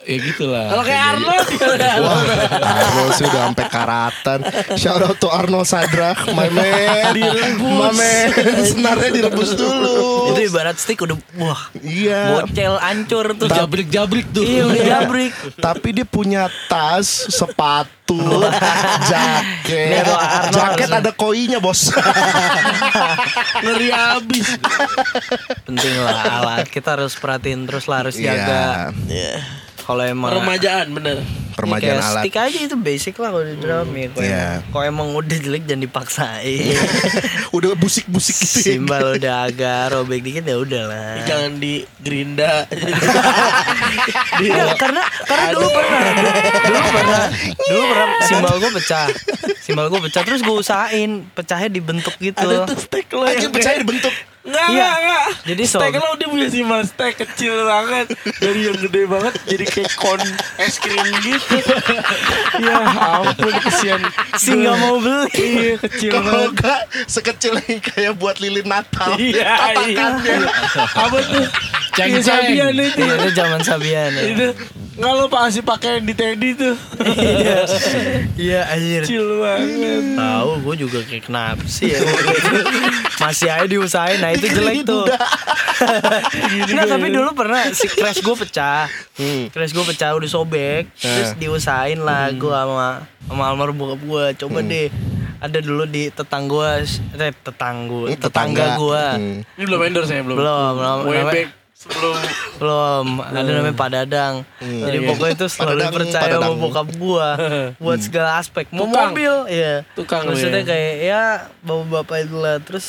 ya gitulah. Kalau kayak Arnold Wah, Arnold sih udah sampai karatan. Shout out to Arnold Sadrak, my man. My man. Senarnya direbus dulu. itu ibarat stick udah wah Iya. bocel ancur tuh jabrik-jabrik tuh. iya udah jabrik Tapi dia punya tas, sepatu, jaket. Jaket ada koinya, Bos. ngeri abis. penting lah alat kita harus perhatiin terus lah harus jaga Iya. Kalau emang Peremajaan bener. Permajaan Ya, alat. stick aja itu basic lah kalau di drum ya kalau Iya. emang, emang udah jelek jangan dipaksain Udah busik-busik gitu ya. simbal udah agak robek dikit ya udah lah Jangan di gerinda. Iya, karena karena dulu pernah dulu pernah dulu pernah simbal gue pecah simbal gue pecah terus gue usahain pecahnya dibentuk gitu Ada tuh lo Anjir yang percaya dibentuk. Enggak, Iya. enggak, enggak. Jadi stek sob- lo dia punya simbal stek kecil banget. Dari yang gede banget jadi kayak kon es krim gitu. ya ampun kesian. si nggak mau beli Iya kecil Kalau banget. enggak sekecil ini kayak buat lilin Natal. Iya, iya. Katakannya. Apa tuh? Ceng-ceng. Iya, Sabian itu. Iya, itu zaman Sabian ya. Itu nggak lo pasti pakai di Teddy tuh. Iya, anjir. Kecil banget. Tahu gue juga kayak kenapa sih ya? Masih aja diusahain Nah itu jelek tuh. Nggak tapi dulu pernah Si crash gue pecah. Crash gue pecah udah sobek. Terus diusahain lah gue sama Sama almarhum bokap gue Coba deh ada dulu di tetangga gue eh, tetangga Ini tetangga gue Hmm. Ini belum endorse saya belum. belum belum. Webek sebelum belum. Ada namanya Pak Dadang. Jadi iya. pokoknya itu selalu Dadang, percaya Pak sama Dadang. bokap gua buat segala aspek. Mau Tukang. mobil ya Tukang maksudnya ya. kayak ya bapak-bapak itu lah. Terus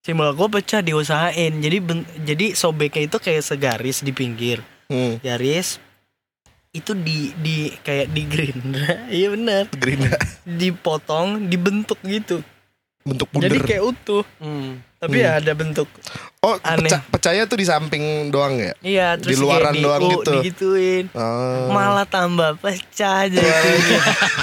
simbol gua pecah diusahain. Jadi ben- jadi sobeknya itu kayak segaris di pinggir. Hmm. garis itu di di kayak di grinder. Iya benar Gerinda dipotong dibentuk gitu bentuk jadi bunder. kayak utuh Hmm. tapi ya ada bentuk Oh, aneh. pecah, pecahnya tuh di samping doang ya? iya terus Di luaran kayak doang di- gitu. digituin Oh. malah tambah pecah jadi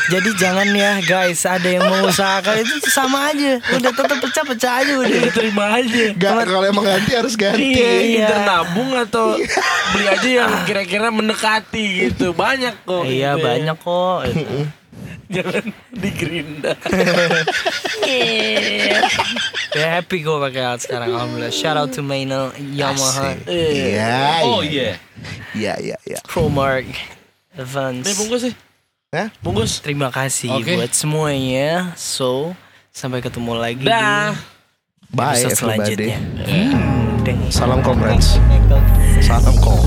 jadi jangan ya guys ada yang mau usahakan itu sama aja udah tetap pecah pecah aja udah Terima aja. Gak, kalau emang ganti harus ganti. Iya, Iya. nabung atau beli aja yang kira-kira mendekati gitu. Banyak kok. iya gitu ya. banyak kok Jangan di gerinda. ya happy gue pakai alat sekarang alhamdulillah shout out to Maynel Yamaha Asik. Iya. Oh iya. iya. Iya, iya, iya. Promark Nih Advance bungkus sih. Hah? Bungkus. terima kasih Oke. buat semuanya so sampai ketemu lagi Dah. di Bye episode everybody. selanjutnya Hmm. Salam comrades. Salam kom.